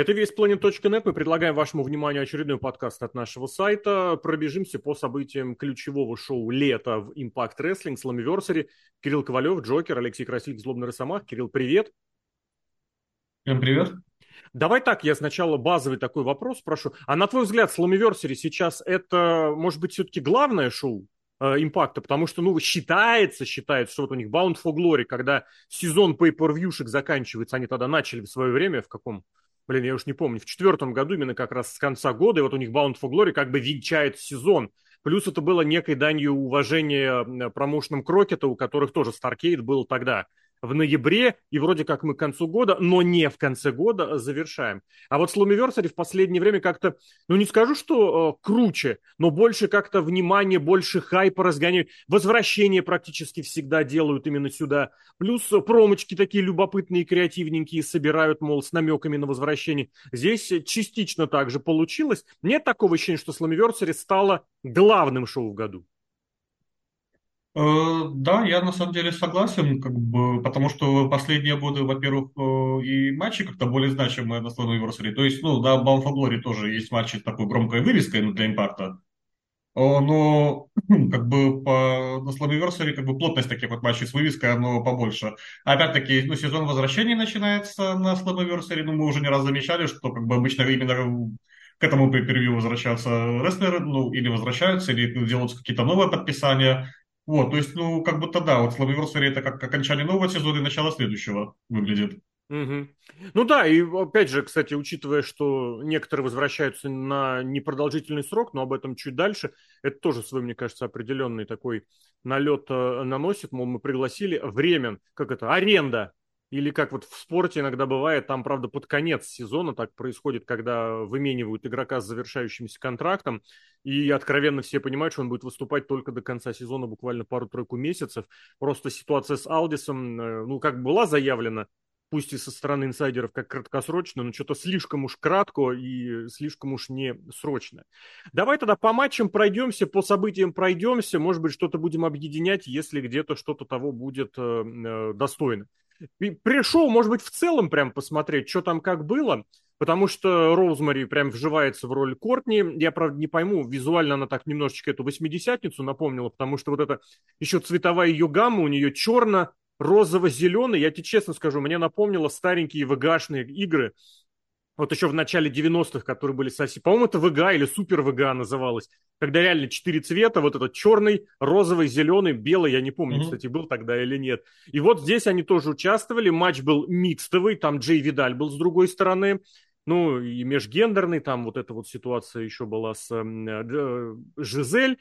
Это весь Planet.net. Мы предлагаем вашему вниманию очередной подкаст от нашего сайта. Пробежимся по событиям ключевого шоу лета в Impact Wrestling, Slammiversary. Кирилл Ковалев, Джокер, Алексей Красильник, Злобный Росомах. Кирилл, привет. Всем привет. Давай так, я сначала базовый такой вопрос спрошу. А на твой взгляд, Slammiversary сейчас это, может быть, все-таки главное шоу э, импакта, потому что, ну, считается, считается, что вот у них Bound for Glory, когда сезон pay-per-viewшек заканчивается, они тогда начали в свое время, в каком блин, я уж не помню, в четвертом году, именно как раз с конца года, и вот у них Bound for Glory как бы венчает сезон. Плюс это было некой данью уважения промоушенам Крокета, у которых тоже Starcade был тогда в ноябре, и вроде как мы к концу года, но не в конце года завершаем. А вот Slammiversary в последнее время как-то, ну не скажу, что э, круче, но больше как-то внимания, больше хайпа разгоняют. Возвращение практически всегда делают именно сюда. Плюс промочки такие любопытные, креативненькие собирают, мол, с намеками на возвращение. Здесь частично так же получилось. Нет такого ощущения, что Slammiversary стало главным шоу в году. Э, да, я на самом деле согласен, как бы, потому что последние годы, во-первых, э, и матчи как-то более значимые на Slammiversary. То есть, ну, да, for Glory тоже есть матчи с такой громкой вывеской ну, для импакта. Но как бы по, на Slammiversary как бы плотность таких вот матчей с вывеской, оно побольше. Опять-таки, ну, сезон возвращений начинается на Slammiversary, ну, мы уже не раз замечали, что как бы обычно именно к этому превью возвращаются рестлеры, ну, или возвращаются, или делаются какие-то новые подписания. Вот, то есть, ну, как будто да, вот Slammiversary это как окончание нового сезона и начало следующего выглядит. Угу. Ну да, и опять же, кстати, учитывая, что некоторые возвращаются на непродолжительный срок, но об этом чуть дальше, это тоже свой, мне кажется, определенный такой налет э, наносит, мол, мы пригласили времен, как это, аренда или как вот в спорте иногда бывает, там, правда, под конец сезона так происходит, когда выменивают игрока с завершающимся контрактом, и откровенно все понимают, что он будет выступать только до конца сезона, буквально пару-тройку месяцев. Просто ситуация с Алдисом, э, ну, как была заявлена, пусть и со стороны инсайдеров как краткосрочно, но что-то слишком уж кратко и слишком уж не срочно. Давай тогда по матчам пройдемся, по событиям пройдемся, может быть, что-то будем объединять, если где-то что-то того будет э, э достойно. Пришел, может быть, в целом прям посмотреть, что там как было, потому что Роузмари прям вживается в роль Кортни. Я, правда, не пойму, визуально она так немножечко эту восьмидесятницу напомнила, потому что вот это еще цветовая ее гамма, у нее черно, розово-зеленый. Я тебе честно скажу, мне напомнило старенькие ВГшные игры, вот еще в начале 90-х, которые были совсем... По-моему, это ВГА или Супер ВГА называлось. Когда реально четыре цвета, вот этот черный, розовый, зеленый, белый, я не помню, mm-hmm. кстати, был тогда или нет. И вот здесь они тоже участвовали, матч был микстовый, там Джей Видаль был с другой стороны, ну и межгендерный, там вот эта вот ситуация еще была с э, Жизель.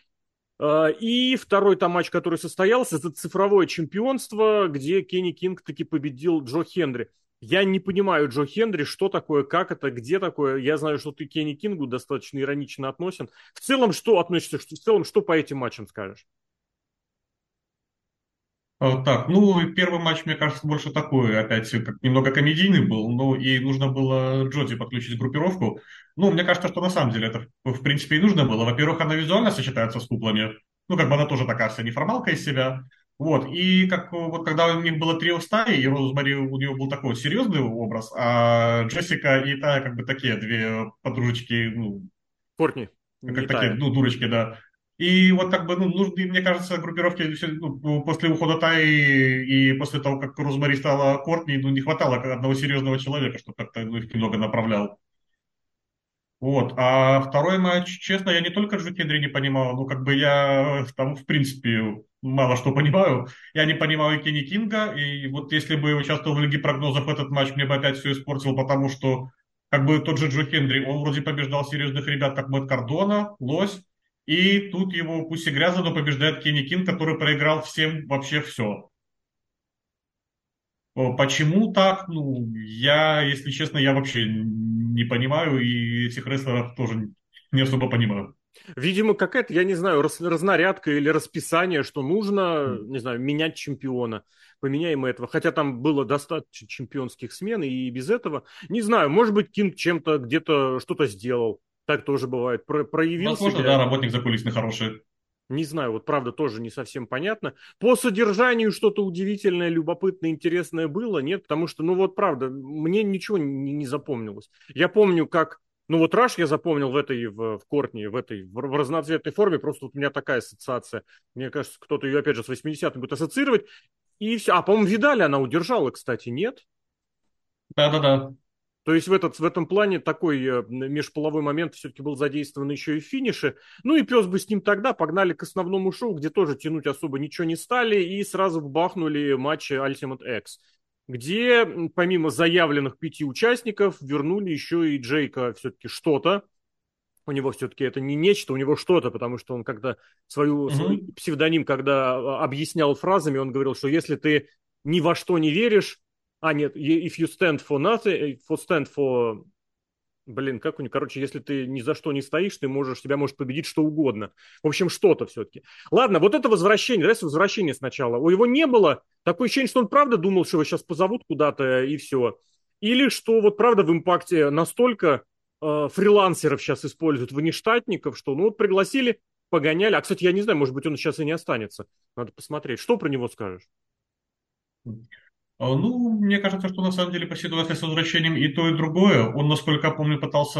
А, и второй там матч, который состоялся, это цифровое чемпионство, где Кенни Кинг таки победил Джо Хенри. Я не понимаю, Джо Хенри, что такое, как это, где такое. Я знаю, что ты Кенни Кингу достаточно иронично относен. В целом, что относишься, в целом, что по этим матчам скажешь? А, так, ну, первый матч, мне кажется, больше такой, опять, как немного комедийный был, ну, и нужно было Джоди подключить группировку. Ну, мне кажется, что на самом деле это, в принципе, и нужно было. Во-первых, она визуально сочетается с куплами, ну, как бы она тоже такая вся неформалка из себя. Вот, и как вот когда у них было трио стаи, и Розмари, у нее был такой серьезный образ, а Джессика и та как бы такие две подружечки, ну... Кортни. Как такие, ну, дурочки, да. И вот как бы, ну, нужны, мне кажется, группировки ну, после ухода Таи и после того, как Розмари стала Кортни, ну, не хватало одного серьезного человека, чтобы как-то ну, их немного направлял. Вот. А второй матч, честно, я не только Джо Кендри не понимал, ну, как бы я там, в принципе, мало что понимаю. Я не понимаю Кенни Кинга, и вот если бы участвовал в Лиге прогнозов этот матч, мне бы опять все испортил, потому что как бы тот же Джо Хендри, он вроде побеждал серьезных ребят, как Мэтт Кардона, Лось, и тут его, пусть и грязно, но побеждает Кенни Кинг, который проиграл всем вообще все. Почему так? Ну, я, если честно, я вообще не понимаю, и этих рестлеров тоже не особо понимаю. Видимо, какая-то, я не знаю, раз, разнарядка или расписание, что нужно, не знаю, менять чемпиона. Поменяем этого. Хотя там было достаточно чемпионских смен, и без этого. Не знаю, может быть, Кинг чем-то где-то что-то сделал. Так тоже бывает. Про проявил Возможно, себя. да, работник закулисный хороший. Не знаю, вот правда тоже не совсем понятно. По содержанию что-то удивительное, любопытное, интересное было, нет? Потому что, ну вот правда, мне ничего не, не запомнилось. Я помню, как ну вот Раш я запомнил в этой, в, в Кортни, в этой, в, в разноцветной форме, просто вот у меня такая ассоциация. Мне кажется, кто-то ее, опять же, с 80-м будет ассоциировать. И все. А, по-моему, Видали она удержала, кстати, нет? Да-да-да. То есть в, этот, в этом плане такой э, межполовой момент все-таки был задействован еще и в финише. Ну и пес бы с ним тогда погнали к основному шоу, где тоже тянуть особо ничего не стали и сразу бахнули матчи Ultimate X где помимо заявленных пяти участников вернули еще и Джейка все-таки что-то. У него все-таки это не нечто, у него что-то, потому что он когда свою, mm-hmm. свой псевдоним, когда а, объяснял фразами, он говорил, что если ты ни во что не веришь, а нет, if you stand for nothing, for stand for Блин, как у них, короче, если ты ни за что не стоишь, ты можешь, тебя может победить что угодно. В общем, что-то все-таки. Ладно, вот это возвращение, давайте возвращение сначала. У него не было такое ощущение, что он правда думал, что его сейчас позовут куда-то и все. Или что вот правда в импакте настолько э, фрилансеров сейчас используют, внештатников, что ну вот пригласили, погоняли. А, кстати, я не знаю, может быть, он сейчас и не останется. Надо посмотреть. Что про него скажешь? А, ну, мне кажется, что на самом деле по ситуации с возвращением и то, и другое. Он, насколько я помню, пытался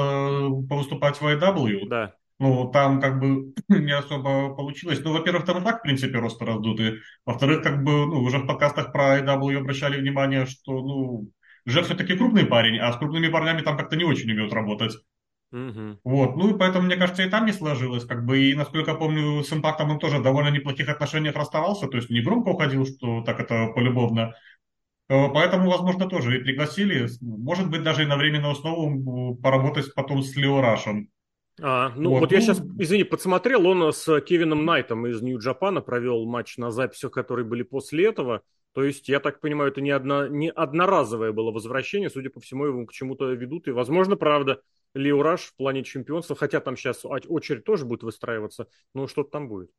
повыступать в IW. Да. Ну, там как бы не особо получилось. Ну, во-первых, там и так, в принципе, рост раздутый. Во-вторых, как бы, ну, уже в подкастах про IW обращали внимание, что, ну, Жек все-таки крупный парень, а с крупными парнями там как-то не очень умеют работать. Угу. Вот, ну и поэтому, мне кажется, и там не сложилось, как бы, и, насколько я помню, с импактом он тоже в довольно неплохих отношениях расставался, то есть не громко уходил, что так это полюбовно, поэтому, возможно, тоже и пригласили. Может быть, даже и на временную основу поработать потом с Лео Рашем. А, ну вот, вот я сейчас, ну, извини, подсмотрел, он с Кевином Найтом из Нью-Джапана провел матч на записях, которые были после этого. То есть, я так понимаю, это не, одно, не одноразовое было возвращение, судя по всему, его к чему-то ведут. И, возможно, правда, Лео Раш в плане чемпионства, хотя там сейчас очередь тоже будет выстраиваться, но что-то там будет.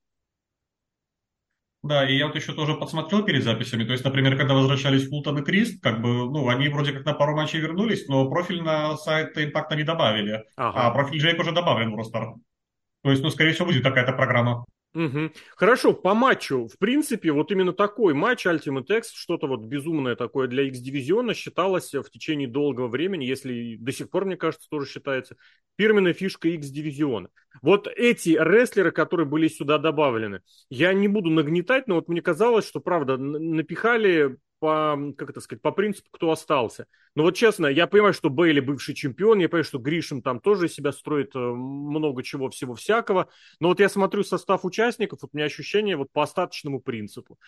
Да, и я вот еще тоже подсмотрел перед записями. То есть, например, когда возвращались Фултон и Крист, как бы, ну, они вроде как на пару матчей вернулись, но профиль на сайт импакта не добавили. Ага. А профиль Джейк уже добавлен в ростер. То есть, ну, скорее всего, будет такая-то программа. Угу. Хорошо, по матчу, в принципе, вот именно такой матч Ultimate X, что-то вот безумное такое для X-дивизиона считалось в течение долгого времени, если до сих пор, мне кажется, тоже считается, фирменной фишкой X-дивизиона. Вот эти рестлеры, которые были сюда добавлены, я не буду нагнетать, но вот мне казалось, что, правда, напихали по, как это сказать, по принципу, кто остался. Но вот честно, я понимаю, что Бейли бывший чемпион, я понимаю, что Гришин там тоже себя строит э, много чего, всего всякого. Но вот я смотрю состав участников, вот у меня ощущение вот по остаточному принципу.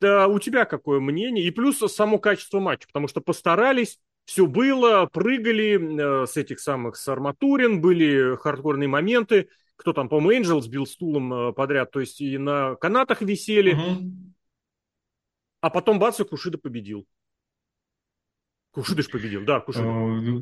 Да, у тебя какое мнение? И плюс само качество матча, потому что постарались, все было, прыгали э, с этих самых, с арматурин, были хардкорные моменты, кто там, по-моему, Энджел сбил стулом э, подряд, то есть и на канатах висели. Угу. А потом бац, и Кушида победил. Кушида же победил, да, Кушида. Э,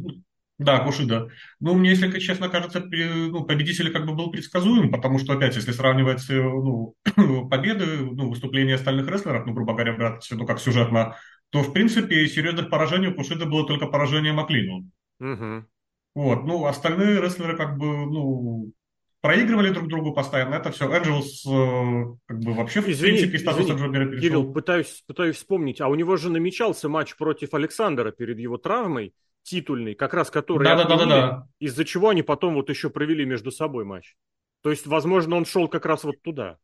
да, Кушида. Ну, мне, если честно, кажется, ну, победитель как бы был предсказуем, потому что, опять, если сравнивать э, ну, победы, ну, выступления остальных рестлеров, ну, грубо говоря, брать, ну, как сюжетно, то, в принципе, серьезных поражений у Кушида было только поражение Маклину. Угу. Вот, ну, остальные рестлеры, как бы, ну, проигрывали друг другу постоянно. Это все. Энджелс как бы вообще извини, в принципе статус извини, Джобера перешел. Кирилл, пытаюсь, пытаюсь вспомнить. А у него же намечался матч против Александра перед его травмой титульный, как раз который да, да, да, да, да. из-за чего они потом вот еще провели между собой матч. То есть, возможно, он шел как раз вот туда.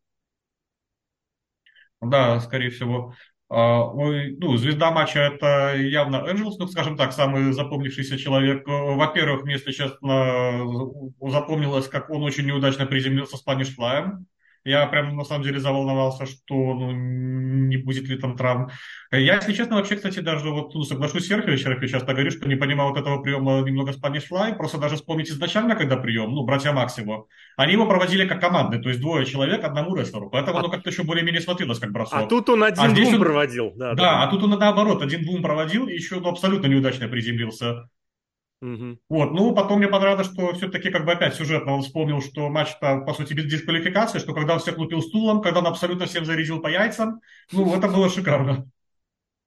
Да, скорее всего. А, ну, звезда матча это явно Энджелс, ну, скажем так, самый запомнившийся человек. Во-первых, мне, если честно, запомнилось, как он очень неудачно приземлился с Fly. Я прям на самом деле заволновался, что ну, не будет ли там травм. Я, если честно, вообще, кстати, даже вот ну, соглашусь с Серхио, Серхио часто говорит, что не понимал вот этого приема немного Spanish Fly. Просто даже вспомнить изначально, когда прием, ну, братья Максимо, они его проводили как командный, то есть двое человек одному рестлеру. Поэтому а... оно как-то еще более-менее смотрелось как бросок. А тут он один-двум а он... проводил. Да, да, да, а тут он наоборот, один-двум проводил и еще ну, абсолютно неудачно приземлился. Угу. Вот, ну, потом мне понравилось, что все-таки как бы опять сюжетно он вспомнил, что матч-то, по сути, без дисквалификации, что когда он всех лупил стулом, когда он абсолютно всем зарядил по яйцам, ну, это было шикарно.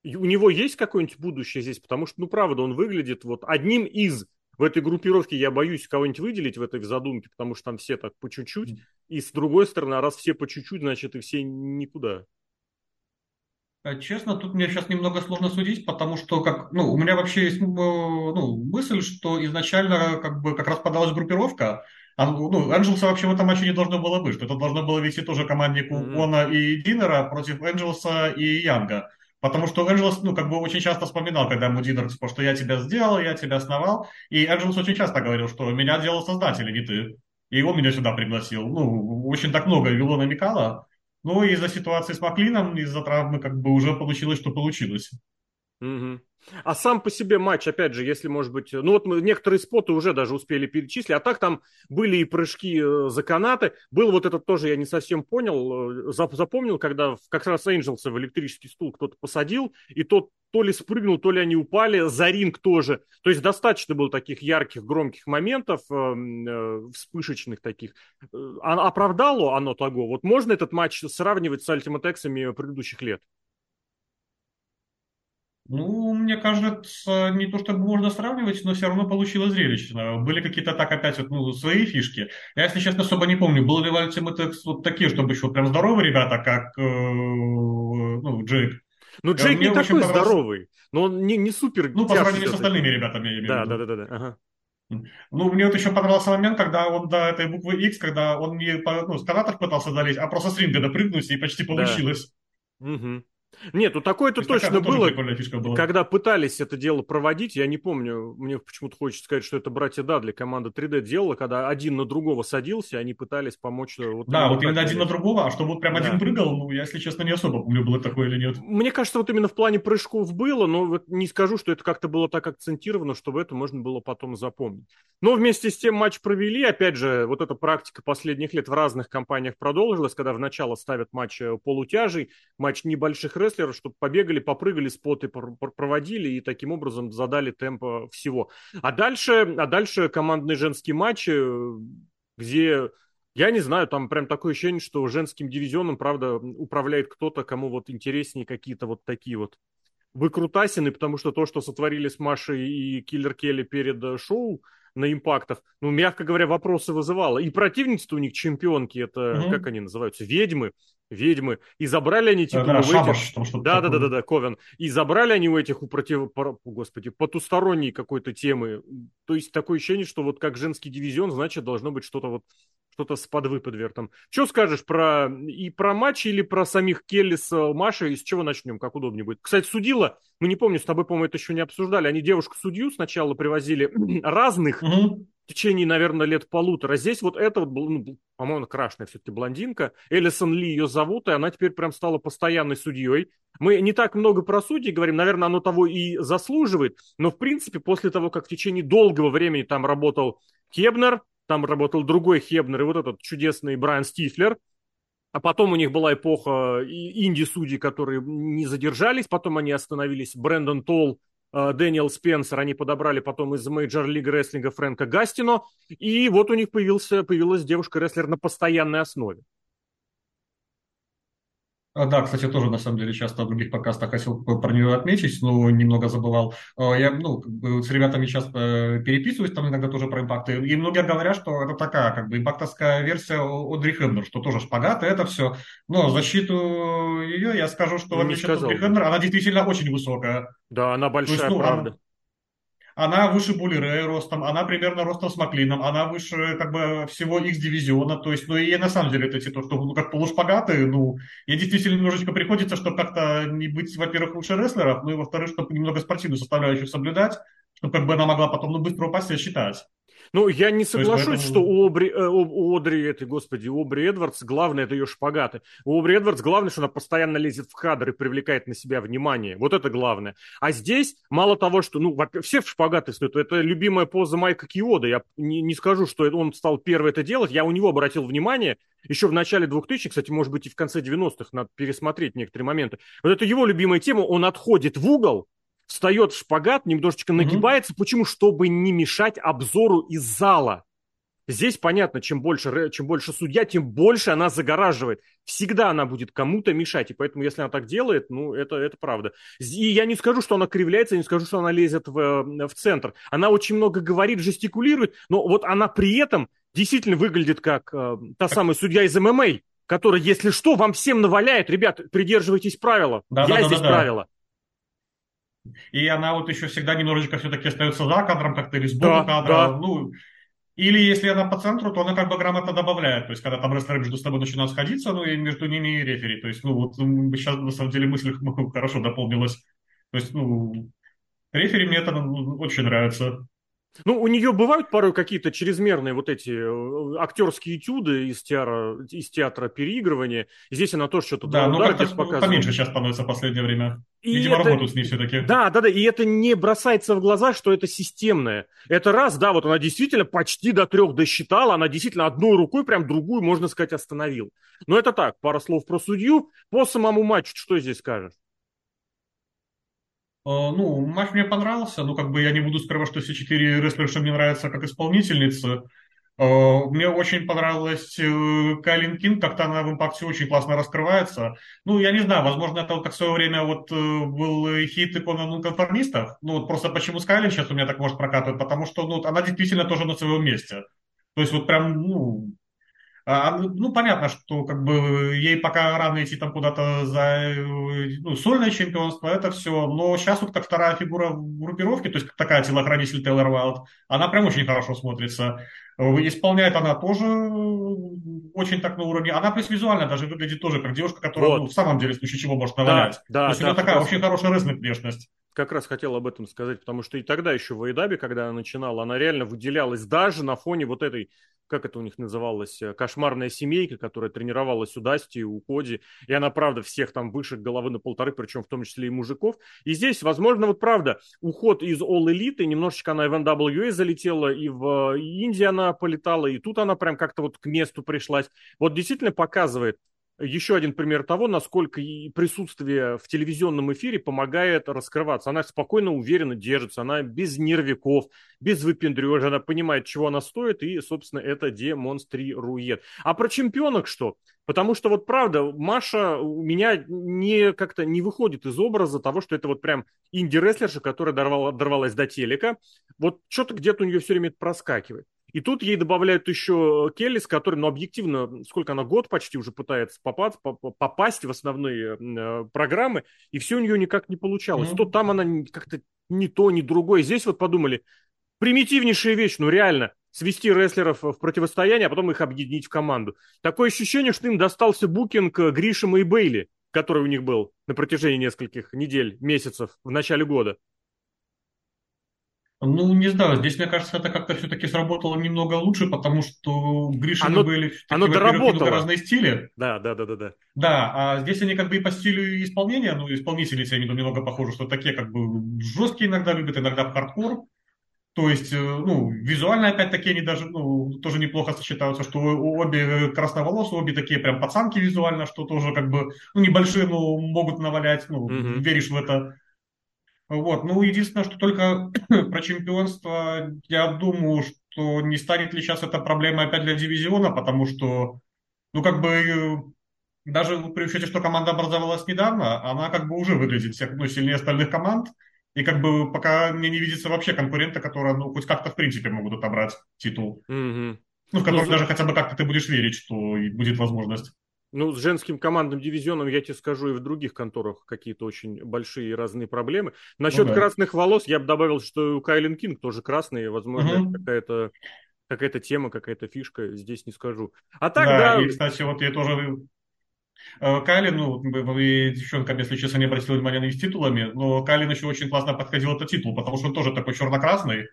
у него есть какое-нибудь будущее здесь? Потому что, ну, правда, он выглядит вот одним из в этой группировке я боюсь кого-нибудь выделить в этой задумке, потому что там все так по чуть-чуть. И с другой стороны, а раз все по чуть-чуть, значит, и все никуда. Э, честно, тут мне сейчас немного сложно судить, потому что как, ну, у меня вообще есть ну, мысль, что изначально как бы как раз подалась группировка, а, ну, Энджелса вообще в этом матче не должно было быть, что это должно было вести тоже команднику mm-hmm. и Динера против Энджелса и Янга. Потому что Энджелс, ну, как бы очень часто вспоминал, когда ему Динер, типа, что я тебя сделал, я тебя основал. И Энджелс очень часто говорил, что меня делал создатель, а не ты. И он меня сюда пригласил. Ну, очень так много Вило намекало. Но из-за ситуации с Маклином, из-за травмы, как бы уже получилось, что получилось. Угу. А сам по себе матч, опять же, если, может быть, ну вот мы некоторые споты уже даже успели перечислить, а так там были и прыжки э, за канаты. Был вот этот тоже, я не совсем понял, э, запомнил, когда как раз Эйнджелса в электрический стул кто-то посадил, и тот то ли спрыгнул, то ли они упали, за ринг тоже. То есть достаточно было таких ярких, громких моментов, э, э, вспышечных таких. А оправдало оно того? Вот можно этот матч сравнивать с X предыдущих лет? Ну, мне кажется, не то чтобы можно сравнивать, но все равно получилось зрелищно. Были какие-то так опять вот, ну, свои фишки. Я, если честно, особо не помню, было ли в Ultimate вот такие, чтобы еще прям здоровые ребята, как э, ну, Джейк. Ну, Джейк не такой здоровый, но он не, не супер Ну, по сравнению с остальными ребятами, я имею да, да, да, да, да, ага. Ну, мне вот еще понравился момент, когда он до этой буквы X, когда он не ну, с канатов пытался залезть, а просто с ринга допрыгнуть, и почти получилось. Да. Угу. Нет, ну такое-то точно было, когда пытались это дело проводить. Я не помню, мне почему-то хочется сказать, что это братья Дадли, команда 3D делала, когда один на другого садился, они пытались помочь. Э, вот да, вот именно один на другого, а чтобы вот прям да. один прыгал, ну, я, если честно, не особо помню, было такое или нет. Мне кажется, вот именно в плане прыжков было, но вот не скажу, что это как-то было так акцентировано, чтобы это можно было потом запомнить. Но вместе с тем матч провели. Опять же, вот эта практика последних лет в разных компаниях продолжилась, когда в начало ставят матч э, полутяжей, матч небольших рестлеров, чтобы побегали, попрыгали, споты проводили и таким образом задали темп э, всего. А дальше, а дальше командный женский матч, э, где я не знаю, там прям такое ощущение, что женским дивизионом, правда, управляет кто-то, кому вот интереснее какие-то вот такие вот выкрутасины, потому что то, что сотворили с Машей и Киллер Келли перед шоу, на импактах, ну, мягко говоря, вопросы вызывало. И противницы у них чемпионки, это, угу. как они называются, ведьмы, ведьмы. И забрали они типа да, у шабаш, этих... да, да, да, да, да, Ковен. И забрали они у этих у против... Господи, потусторонней какой-то темы. То есть такое ощущение, что вот как женский дивизион, значит, должно быть что-то вот что-то с подвыподвертом. Что скажешь про и про матч или про самих Келли с э, Машей? С чего начнем? Как удобнее будет? Кстати, судила, мы не помню, с тобой, по-моему, это еще не обсуждали. Они девушку-судью сначала привозили разных угу. в течение, наверное, лет полутора. Здесь вот это вот, ну, по-моему, крашная все-таки блондинка. Элисон Ли ее зовут, и она теперь прям стала постоянной судьей. Мы не так много про судей говорим, наверное, оно того и заслуживает, но, в принципе, после того, как в течение долгого времени там работал Хебнер, там работал другой Хебнер и вот этот чудесный Брайан Стифлер. А потом у них была эпоха инди-судей, которые не задержались, потом они остановились. Брэндон Толл, э, Дэниел Спенсер, они подобрали потом из Major лига рестлинга Фрэнка Гастино. И вот у них появился, появилась девушка-рестлер на постоянной основе. А, да, кстати, тоже на самом деле часто в других подкастах хотел про нее отметить, но немного забывал. А, я ну, как бы с ребятами часто переписываюсь, там иногда тоже про импакты, и многие говорят, что это такая как бы импактовская версия Одри Хэмнер, что тоже шпагат, это все. Но защиту ее я скажу, что ну, насчет Одри Хэмнер, она действительно очень высокая. Да, она большая, есть, ну, правда. Она, она выше Були Рэй ростом, она примерно ростом с Маклином, она выше как бы всего X-дивизиона, то есть, ну и на самом деле это то, что ну, как полушпагаты, ну, ей действительно немножечко приходится, чтобы как-то не быть, во-первых, лучше рестлеров, ну и во-вторых, чтобы немного спортивную составляющую соблюдать, чтобы как бы она могла потом ну, быстро упасть и считать. Ну, я не соглашусь, поэтому... что у, Обри, э, у Одри, это, господи, у Обри Эдвардс главное это ее шпагаты. У Обри Эдвардс главное, что она постоянно лезет в кадр и привлекает на себя внимание. Вот это главное. А здесь мало того, что, ну, все в шпагаты стоят. Это любимая поза Майка Киода. Я не, не скажу, что он стал первый это делать. Я у него обратил внимание еще в начале 2000 кстати, может быть, и в конце 90-х надо пересмотреть некоторые моменты. Вот это его любимая тема. Он отходит в угол, встает в шпагат, немножечко нагибается. Mm-hmm. Почему? Чтобы не мешать обзору из зала. Здесь понятно, чем больше, чем больше судья, тем больше она загораживает. Всегда она будет кому-то мешать. И поэтому, если она так делает, ну, это, это правда. И я не скажу, что она кривляется, я не скажу, что она лезет в, в центр. Она очень много говорит, жестикулирует, но вот она при этом действительно выглядит как э, та самая судья из ММА, которая, если что, вам всем наваляет. Ребят, придерживайтесь правила. Да, Я да, здесь да, да. правила. И она вот еще всегда немножечко все-таки остается за кадром, как-то или сбоку да, кадра. Да. Ну, или если она по центру, то она как бы грамотно добавляет. То есть, когда там рестлеры между собой начинают сходиться, ну и между ними и рефери. То есть, ну вот сейчас на самом деле мысль хорошо дополнилась. То есть, ну, рефери мне это ну, очень нравится. Ну, у нее бывают порой какие-то чрезмерные вот эти э, актерские этюды из театра, из театра переигрывания. Здесь она тоже что-то да, ну как-то показывает. поменьше сейчас становится в последнее время. И Видимо, это... работают с ней все-таки. Да, да, да, и это не бросается в глаза, что это системное. Это раз, да, вот она действительно почти до трех досчитала, она действительно одной рукой прям другую, можно сказать, остановил. Но это так, пара слов про судью. По самому матчу что здесь скажешь? Э, ну, матч мне понравился, ну, как бы я не буду скрывать, что все четыре рестлерши мне нравятся как исполнительницы. Э, мне очень понравилась э, Кайлин Кинг, как-то она в импакте очень классно раскрывается. Ну, я не знаю, возможно, это вот как в свое время вот был хит икона нонконформистов. Ну, вот просто почему Скайлин сейчас у меня так может прокатывать, потому что, ну, она действительно тоже на своем месте. То есть вот прям, ну, ну, понятно, что как бы ей пока рано идти там куда-то за ну, сольное чемпионство, это все. Но сейчас вот как вторая фигура в группировке, то есть такая телохранитель Тейлор Уайлд, она прям очень хорошо смотрится. Исполняет она тоже очень так на уровне. Она плюс визуально даже выглядит тоже как девушка, которая вот. ну, в самом деле в случае чего может навалять. Да, да, то есть да, у нее такая очень хорошая рызная внешность как раз хотел об этом сказать, потому что и тогда еще в Айдабе, когда она начинала, она реально выделялась даже на фоне вот этой как это у них называлось, э, кошмарная семейка, которая тренировалась у Дасти, у Коди, и она, правда, всех там выше головы на полторы, причем в том числе и мужиков. И здесь, возможно, вот правда, уход из All Elite, немножечко она и в NWA залетела, и в э, Индии она полетала, и тут она прям как-то вот к месту пришлась. Вот действительно показывает, еще один пример того, насколько присутствие в телевизионном эфире помогает раскрываться. Она спокойно, уверенно держится, она без нервиков, без выпендрежа, она понимает, чего она стоит, и, собственно, это демонстрирует. А про чемпионок что? Потому что вот правда, Маша у меня не как-то не выходит из образа того, что это вот прям инди-рестлерша, которая дорвала, дорвалась до телека. Вот что-то где-то у нее все время проскакивает. И тут ей добавляют еще Келлис, который, ну, объективно, сколько она, год почти уже пытается попасть, попасть в основные э, программы, и все у нее никак не получалось. Mm-hmm. То там она как-то не то, ни другое. Здесь вот подумали, примитивнейшая вещь, ну реально, свести рестлеров в противостояние, а потом их объединить в команду. Такое ощущение, что им достался букинг Гришема и Бейли, который у них был на протяжении нескольких недель, месяцев в начале года. Ну, не знаю, здесь, мне кажется, это как-то все-таки сработало немного лучше, потому что Гришины оно, были оно немного разные стили. Да, да, да, да, да. Да, а здесь они как бы и по стилю исполнения, ну, исполнители, я имею немного похожи, что такие как бы жесткие иногда любят, иногда в хардкор. То есть, э, ну, визуально опять-таки они даже, ну, тоже неплохо сочетаются, что обе красноволосые, обе такие прям пацанки визуально, что тоже как бы, ну, небольшие, но могут навалять, ну, mm-hmm. веришь в это. Вот, ну, единственное, что только про чемпионство, я думаю, что не станет ли сейчас это проблемой опять для дивизиона, потому что, ну, как бы, даже при учете, что команда образовалась недавно, она как бы уже выглядит всех, ну, сильнее остальных команд, и как бы пока мне не видится вообще конкурента, который, ну, хоть как-то в принципе могут отобрать титул. Mm-hmm. Ну, в который ну, даже хотя бы как-то ты будешь верить, что будет возможность. Ну, с женским командным дивизионом, я тебе скажу, и в других конторах какие-то очень большие и разные проблемы. Насчет ну, да. красных волос я бы добавил, что у Кайлин Кинг тоже красные. Возможно, угу. какая-то какая-то тема, какая-то фишка, здесь не скажу. А так, да. да... И, кстати, вот я тоже... Э, Кайлин, ну, вы, девчонка, если честно, не обратила внимания на с титулами, но Кайлин еще очень классно подходил этот титул, потому что он тоже такой черно-красный.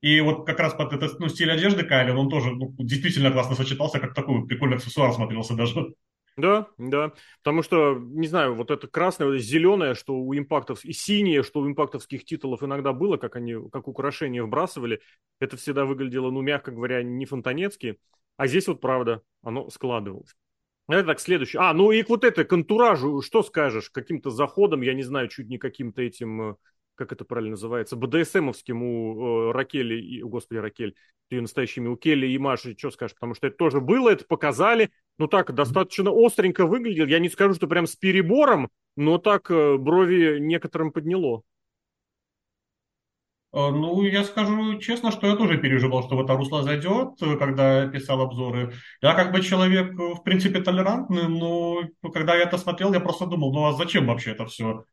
И вот как раз под этот ну, стиль одежды Кайлин, он тоже ну, действительно классно сочетался, как такой прикольный аксессуар смотрелся даже. Да, да. Потому что, не знаю, вот это красное, вот это зеленое, что у импактов, и синее, что у импактовских титулов иногда было, как они, как украшение вбрасывали, это всегда выглядело, ну, мягко говоря, не фонтанецки. А здесь вот, правда, оно складывалось. Это так, следующий. А, ну и к вот этой контуражу, что скажешь? Каким-то заходом, я не знаю, чуть не каким-то этим э, как это правильно называется, БДСМовским у э, Ракели, и, господи, Ракель, ее настоящими, у Келли и Маши, что скажешь, потому что это тоже было, это показали, ну так, достаточно остренько выглядел, я не скажу, что прям с перебором, но так э, брови некоторым подняло. Э, Ну, я скажу честно, что я тоже переживал, что в это русло зайдет, э, когда я писал обзоры. Я как бы человек, э, в принципе, толерантный, но когда я это смотрел, я просто думал, ну а зачем вообще это все?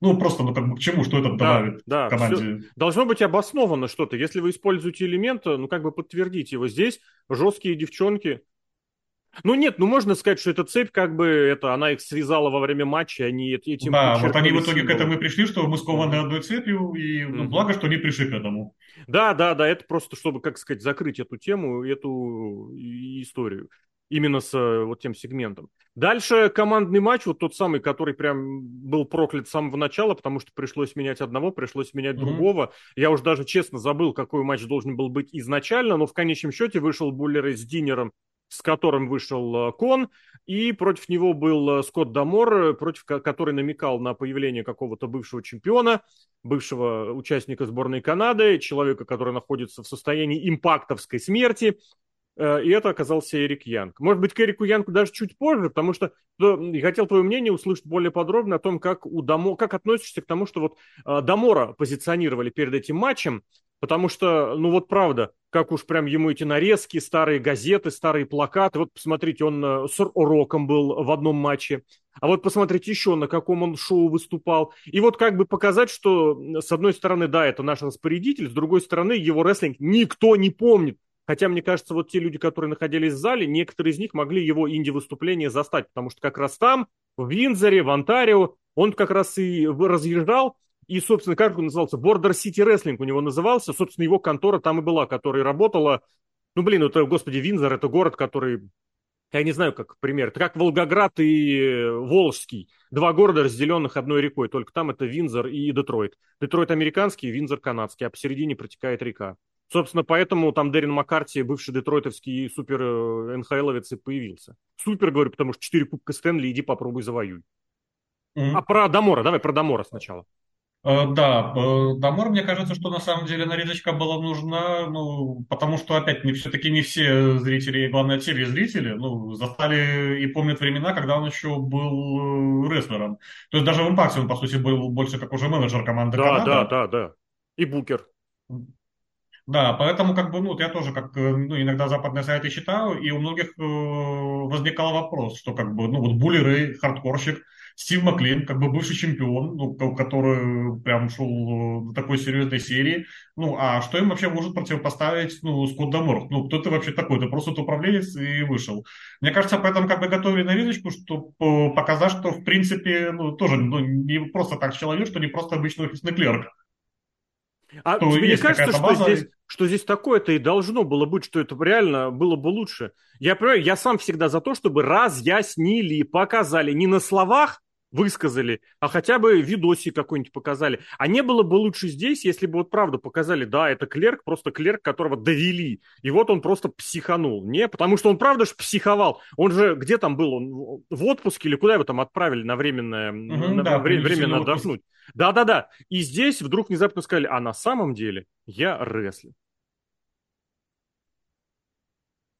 Ну, просто, ну как бы к чему, что это Да, добавит да, все команде? должно быть обосновано что-то. Если вы используете элемент, ну как бы подтвердите его. Здесь жесткие девчонки. Ну нет, ну можно сказать, что эта цепь как бы это она их связала во время матча, они эт- этим Да, вот они в итоге к этому и пришли, что мы скованы одной цепью, и ну, Мгм. благо, что они пришли к этому. Да, да, да, это просто чтобы, как сказать, закрыть эту тему, эту историю. Именно с э, вот тем сегментом. Дальше командный матч, вот тот самый, который прям был проклят с самого начала, потому что пришлось менять одного, пришлось менять Мгм. другого. Я уже даже честно забыл, какой матч должен был быть изначально, но в конечном счете вышел Буллер с Динером, с которым вышел э, Кон, и против него был э, Скотт Дамор, против ко- который намекал на появление какого-то бывшего чемпиона бывшего участника сборной Канады, человека, который находится в состоянии импактовской смерти, и это оказался Эрик Янг. Может быть, к Эрику Янгу даже чуть позже, потому что э, я хотел твое мнение услышать более подробно о том, как, у Дамо... как относишься к тому, что вот э, Дамора позиционировали перед этим матчем, потому что, ну вот правда, как уж прям ему эти нарезки, старые газеты, старые плакаты. Вот посмотрите, он э, с Роком был в одном матче. А вот посмотрите еще, на каком он шоу выступал. И вот как бы показать, что с одной стороны, да, это наш распорядитель, с другой стороны, его рестлинг никто не помнит. Хотя, мне кажется, вот те люди, которые находились в зале, некоторые из них могли его инди-выступление застать, потому что как раз там, в Винзоре, в Онтарио, он как раз и разъезжал, и, собственно, как он назывался? Border City Wrestling у него назывался. Собственно, его контора там и была, которая работала. Ну, блин, это, господи, Винзор, это город, который я не знаю, как пример, это как Волгоград и э, Волжский. Два города, разделенных одной рекой, только там это Винзор и Детройт. Детройт американский, Винзор канадский, а посередине протекает река. Собственно, поэтому там Дэрин Маккарти, бывший детройтовский супер э, НХЛовец, и появился. Супер, говорю, потому что четыре кубка Стэнли, иди попробуй завоюй. А Мгм. про Дамора, давай про Дамора сначала. Э, Да, э, Дамор, мне кажется, что на самом деле нарезочка была нужна, ну, потому что, опять, не, все-таки не все зрители, и главное, телезрители, ну, застали и помнят времена, когда он еще был рестлером. То есть даже в «Импакте» он, по сути, был больше как уже менеджер команды Да, да, «Канада». да, да. И Букер. Да, поэтому как бы, ну, вот я тоже как, э, ну, иногда западные сайты читаю, и у многих э, возникал вопрос, что как бы, ну, вот Булли хардкорщик, Стив Маклин, как бы бывший чемпион, ну, ко- который прям шел э, до такой серьезной серии, ну, а что им вообще может противопоставить, ну, Скотт Дамор? Ну, кто ты вообще такой? Ты просто управленец и вышел. Мне кажется, поэтому как бы готовили нарезочку, чтобы показать, что, в принципе, ну, тоже, ну, не просто так человек, что не просто обычный офисный клерк, А то тебе не есть кажется, что база, здесь, что здесь такое-то и должно было быть, что это реально было бы лучше? Я понимаю, я сам всегда за то, чтобы разъяснили, показали, не на словах высказали, а хотя бы видосик какой-нибудь показали. А не было бы лучше здесь, если бы вот правда показали, да, это клерк, просто клерк, которого довели, и вот он просто психанул. Не, потому что он правда же психовал. Он же, где там был? Он в отпуске или куда его там отправили на временное, Мгм, на, да, вре- временно отдохнуть? Да-да-да. И здесь вдруг внезапно сказали, а на самом деле я рестлер. Ну,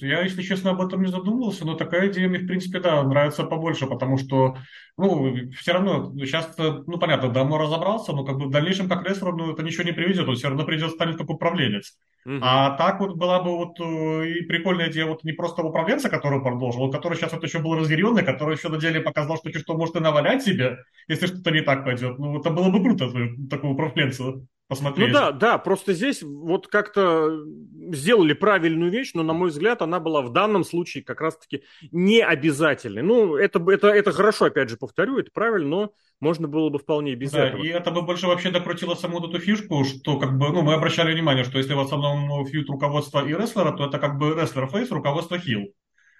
Я, если честно, об этом не задумывался, но такая идея мне, в принципе, да, нравится побольше, потому что, ну, все равно, сейчас, ну, понятно, давно разобрался, но как бы в дальнейшем как рестлер, ну, это ничего не приведет, он все равно придет, станет как управленец. Мгм. А так вот была бы вот э, и прикольная идея вот не просто управленца, который продолжил, он который сейчас вот еще был разъяренный, который еще на деле показал, что что может и навалять себе, если что-то не так пойдет. Ну, это было бы круто, э, такого управленца Ну посмотреть. да, да, просто здесь вот как-то сделали правильную вещь, но, на мой взгляд, она была в данном случае как раз-таки не обязательной. Ну, это, это, это хорошо, опять же, повторю, это правильно, но можно было бы вполне без Да, этого. и это бы больше вообще докрутило саму эту фишку, что как бы, ну, мы обращали внимание, что если в основном фьюд руководства и рестлера, то это как бы рестлер фейс, руководство хил.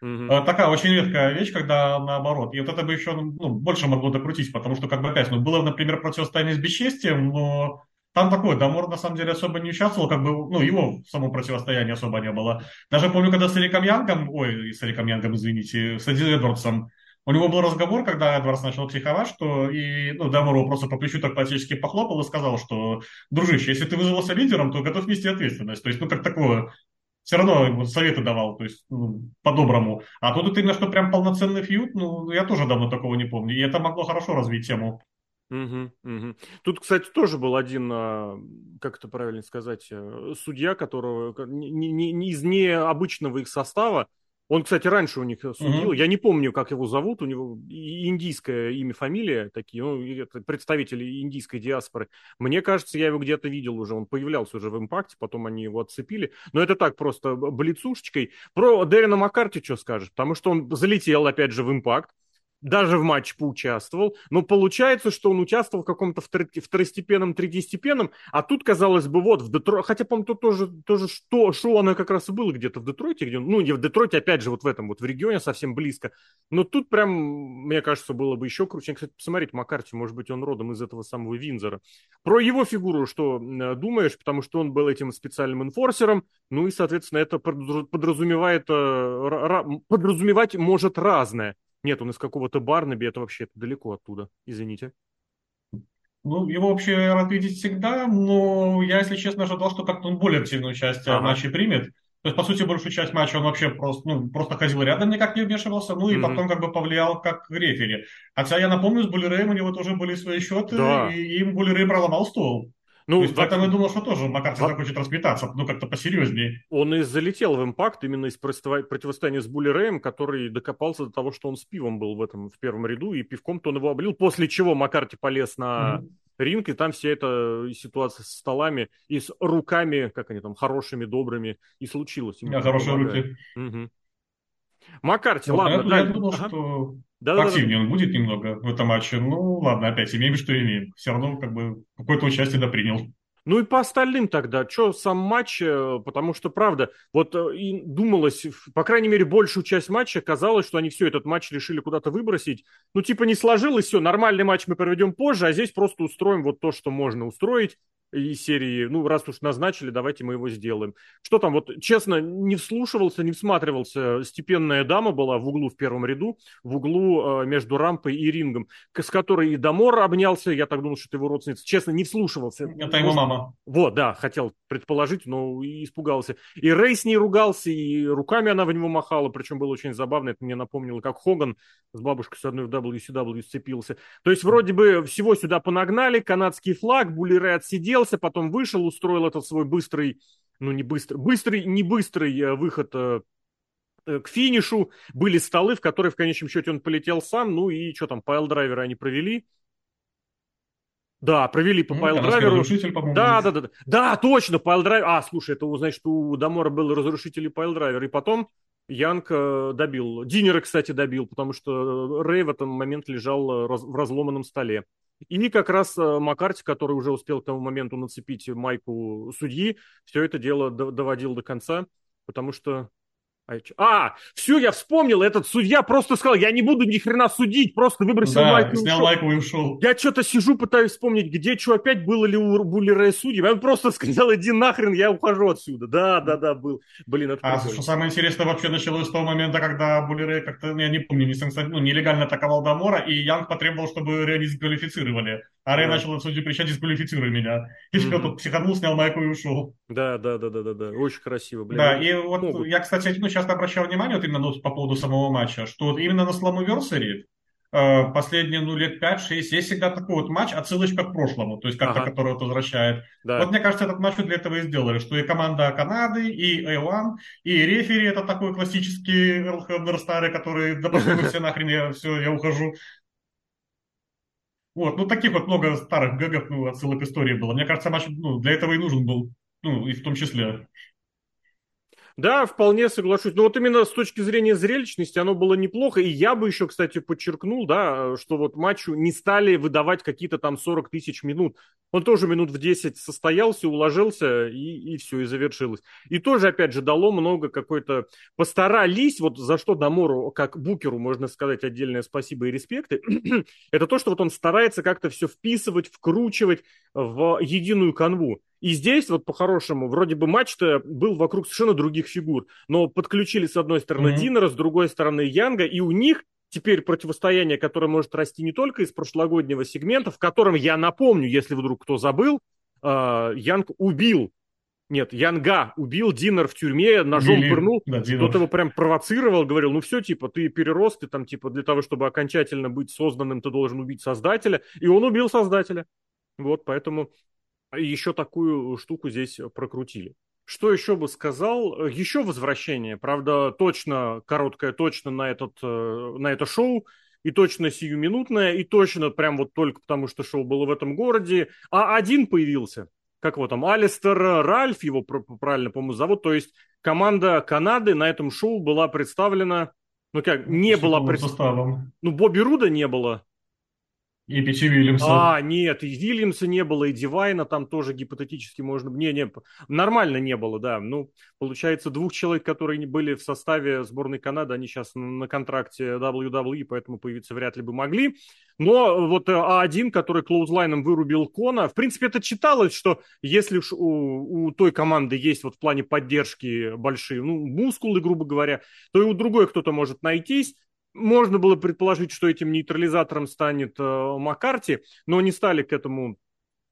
Э, Такая очень редкая вещь, когда наоборот. И вот это бы еще ну, больше могло докрутить, потому что, как бы опять, ну, было, например, противостояние с бесчестием, но там такое, Дамор на самом деле особо не участвовал, как бы, ну, его в самом противостоянии особо не было. Даже помню, когда с Эриком Янгом, ой, с Эриком Янгом, извините, с Эдди Эдвардсом, у него был разговор, когда Эдвардс начал психовать, что и, ну, Дамор его просто по плечу так по-отечески похлопал и сказал, что, дружище, если ты вызвался лидером, то готов нести ответственность. То есть, ну, как такое, все равно ему советы давал, то есть ну, по-доброму. А тут вот именно, что прям полноценный фьюд, ну, я тоже давно такого не помню. И это могло хорошо развить тему. Угу, угу. Тут, кстати, тоже был один, а, как это правильно сказать, э, судья, которого не, не, не из необычного их состава. Он, кстати, раньше у них судил. Угу. Я не помню, как его зовут. У него индийское имя, фамилия такие. Ну, это представители индийской диаспоры. Мне кажется, я его где-то видел уже. Он появлялся уже в импакте, потом они его отцепили. Но это так просто блицушечкой. Про Дэрина Маккарти что скажешь? Потому что он залетел, опять же, в импакт даже в матче поучаствовал, но получается, что он участвовал в каком-то второстепенном, третьестепенном, а тут, казалось бы, вот в Детройте, хотя, по-моему, тут тоже, тоже что, шоу оно как раз и было где-то в Детройте, где ну, не в Детройте, опять же, вот в этом вот в регионе совсем близко, но тут прям, мне кажется, было бы еще круче. Кстати, посмотреть Маккарти, может быть, он родом из этого самого Винзора. Про его фигуру что думаешь, потому что он был этим специальным инфорсером, ну и, соответственно, это подразумевает, э, подразумевать может разное. Нет, он из какого-то Барнаби, это вообще далеко оттуда, извините. Ну, его вообще рад видеть всегда, но я, если честно, ожидал, что как-то он более активную часть ага. в матче примет. То есть, по сути, большую часть матча он вообще просто, ну, просто ходил рядом, никак не вмешивался, ну и mm-hmm. потом как бы повлиял как рефери. Хотя я напомню, с Буллереем у него тоже были свои счеты, да. и им Буллерей проломал стол. Ну, То есть, поэтому я думал, что тоже Макарти во... захочет распитаться, ну, как-то посерьезнее. Он и залетел в импакт именно из противостояния с Булли Рэем, который докопался до того, что он с пивом был в этом, в первом ряду, и пивком-то он его облил, после чего Макарти полез на mm-hmm. ринг, и там вся эта ситуация с столами и с руками, как они там, хорошими, добрыми, и случилось. Да, хорошие руки. Угу. Макарти, ну, ладно. Я, да, я думал, ага. что да, активнее да, да. он будет немного в этом матче. Ну, ладно, опять имеем, что имеем. Все равно как бы какое-то участие да принял. Ну и по остальным тогда, что сам матч, э, потому что, правда, вот э, и думалось, по крайней мере, большую часть матча казалось, что они все этот матч решили куда-то выбросить. Ну, типа не сложилось, все, нормальный матч мы проведем позже, а здесь просто устроим вот то, что можно устроить из серии, ну, раз уж назначили, давайте мы его сделаем. Что там, вот, честно, не вслушивался, не всматривался. Степенная дама была в углу в первом ряду, в углу э, между рампой и рингом, с которой и Дамор обнялся, я так думал, что это его родственница. Честно, не вслушивался. Это его мама. Вот, да, хотел предположить, но испугался. И Рей с ней ругался, и руками она в него махала, причем было очень забавно, это мне напомнило, как Хоган с бабушкой с одной в WCW сцепился. То есть вроде бы всего сюда понагнали, канадский флаг, Були Рей отсидел, оделся, потом вышел, устроил этот свой быстрый, ну не быстрый, быстрый, не быстрый э, выход э, э, к финишу. Были столы, в которые в конечном счете он полетел сам. Ну и что там, пайл-драйвера они провели. Да, провели по пайл-драйверу. Да, да, да, да. Да, точно, пайл-драйвер. А, слушай, это значит, у Дамора был разрушитель пайл-драйвер. И потом Янг добил. Динера, кстати, добил, потому что Рэй в этот момент лежал в разломанном столе. И как раз э, Маккарти, который уже успел к тому моменту нацепить майку судьи, все это дело доводил до конца, потому что а, а, все, я вспомнил, этот судья просто сказал, я не буду ни хрена судить, просто выбросил да, майку и снял ушел. майку и ушел. Я что-то сижу, пытаюсь вспомнить, где что опять было ли у Буллера судьи. Он просто сказал, иди нахрен, я ухожу отсюда. Да, да, да, был. Блин, это А что самое интересное вообще началось с того момента, когда Буллера как-то, ну, я не помню, не, ну, нелегально атаковал Дамора, и Янг потребовал, чтобы Рэй дисквалифицировали. А Рэй да. начал судью кричать, дисквалифицируй меня. И mm-hmm. тут психанул, снял майку и ушел. Да, да, да, да, да, да. Очень красиво, блин. Да, и вот могут. я, кстати, ну, часто обращал внимание вот именно ну, по поводу самого матча, что вот именно на Slammiversary э, последние ну, лет 5-6 есть всегда такой вот матч, отсылочка к прошлому, то есть как-то, ага. который вот возвращает. Да. Вот мне кажется, этот матч для этого и сделали, что и команда Канады, и A1, и рефери, это такой классический Эрл старый, который, да пошли все нахрен, я все, я ухожу. Вот, ну таких вот много старых гэгов, ну, отсылок истории было. Мне кажется, матч ну, для этого и нужен был, ну, и в том числе. Да, вполне соглашусь. Но вот именно с точки зрения зрелищности оно было неплохо. И я бы еще, кстати, подчеркнул, да, что вот матчу не стали выдавать какие-то там 40 тысяч минут. Он тоже минут в 10 состоялся, уложился, и, и все, и завершилось. И тоже, опять же, дало много какой-то... Постарались, вот за что Дамору, как букеру, можно сказать, отдельное спасибо и респекты, это то, что вот он старается как-то все вписывать, вкручивать в единую канву. И здесь вот по-хорошему, вроде бы матч-то был вокруг совершенно других фигур, но подключили с одной стороны mm-hmm. Динера, с другой стороны Янга, и у них теперь противостояние, которое может расти не только из прошлогоднего сегмента, в котором, я напомню, если вдруг кто забыл, э, Янг убил Нет, Янга убил, Динер в тюрьме, ножом Били, пырнул. Да, Кто-то его прям провоцировал, говорил, ну все, типа, ты перерос, ты там, типа, для того, чтобы окончательно быть созданным, ты должен убить создателя. И он убил создателя. Вот, поэтому еще такую штуку здесь прокрутили. Что еще бы сказал? Еще возвращение, правда, точно, короткое, точно на, этот, э, на это шоу, и точно сиюминутное, и точно прям вот только потому, что шоу было в этом городе. А один появился, как его там, Алистер Ральф, его правильно, по-моему, зовут. То есть команда Канады на этом шоу была представлена, ну как, не была представлена. Ну, Бобби Руда не было, и Пичи Вильямса. А, нет, и Вильямса не было, и Дивайна там тоже гипотетически можно... Не, не, нормально не было, да. Ну, получается, двух человек, которые были в составе сборной Канады, они сейчас на контракте WWE, поэтому появиться вряд ли бы могли. Но вот А1, который клоузлайном вырубил Кона, в принципе, это читалось, что если уж у, у той команды есть вот в плане поддержки большие, ну, мускулы, грубо говоря, то и у другой кто-то может найтись. Можно было предположить, что этим нейтрализатором станет э, Маккарти, но не стали к этому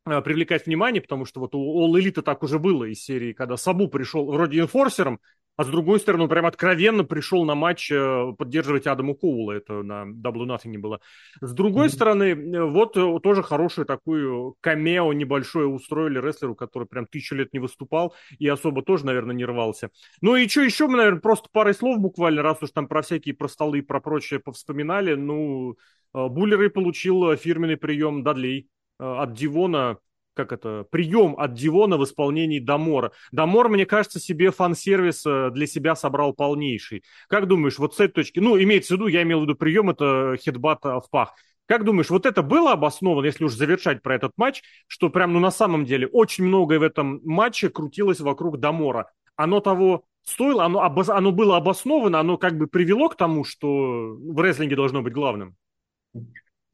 э, привлекать внимание, потому что вот у All Elite так уже было из серии, когда Сабу пришел вроде инфорсером, а с другой стороны, он прям откровенно пришел на матч э, поддерживать Адаму Коула. Это на Double Nothing было. С другой mm-hmm. стороны, э, вот э, тоже хорошую такую камео небольшое устроили рестлеру, который прям тысячу лет не выступал и особо тоже, наверное, не рвался. Ну и что еще мы, наверное, просто парой слов буквально, раз уж там про всякие про столы и про прочее повспоминали. Ну, Булли Рэй получил фирменный прием Дадлей от Дивона как это, прием от Дивона в исполнении Дамора. Дамор, мне кажется, себе фан-сервис э, для себя собрал полнейший. Как думаешь, вот с этой точки, ну, имеется в виду, я имел в виду прием, это headbutt в пах. Как думаешь, вот это было обосновано, если уж завершать про этот матч, что прям, ну, на самом деле, очень многое в этом матче крутилось вокруг Дамора. Оно того стоило, оно, обос... оно было обосновано, оно как бы привело к тому, что в рестлинге должно быть главным?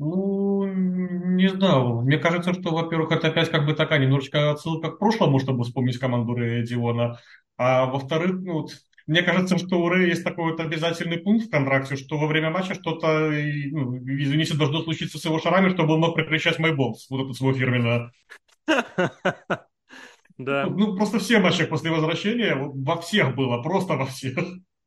Ну, не знаю. Мне кажется, что, во-первых, это опять как бы такая немножечко отсылка к прошлому, чтобы вспомнить команду Рэя Дивона. А во-вторых, ну, мне кажется, что у Рэя есть такой вот обязательный пункт в контракте, что во время матча что-то, ну, извините, должно случиться с его шарами, чтобы он мог прокричать «Майболс», вот это свое фирменное. Да. Ну, просто все матчи после возвращения, во всех было, просто во всех.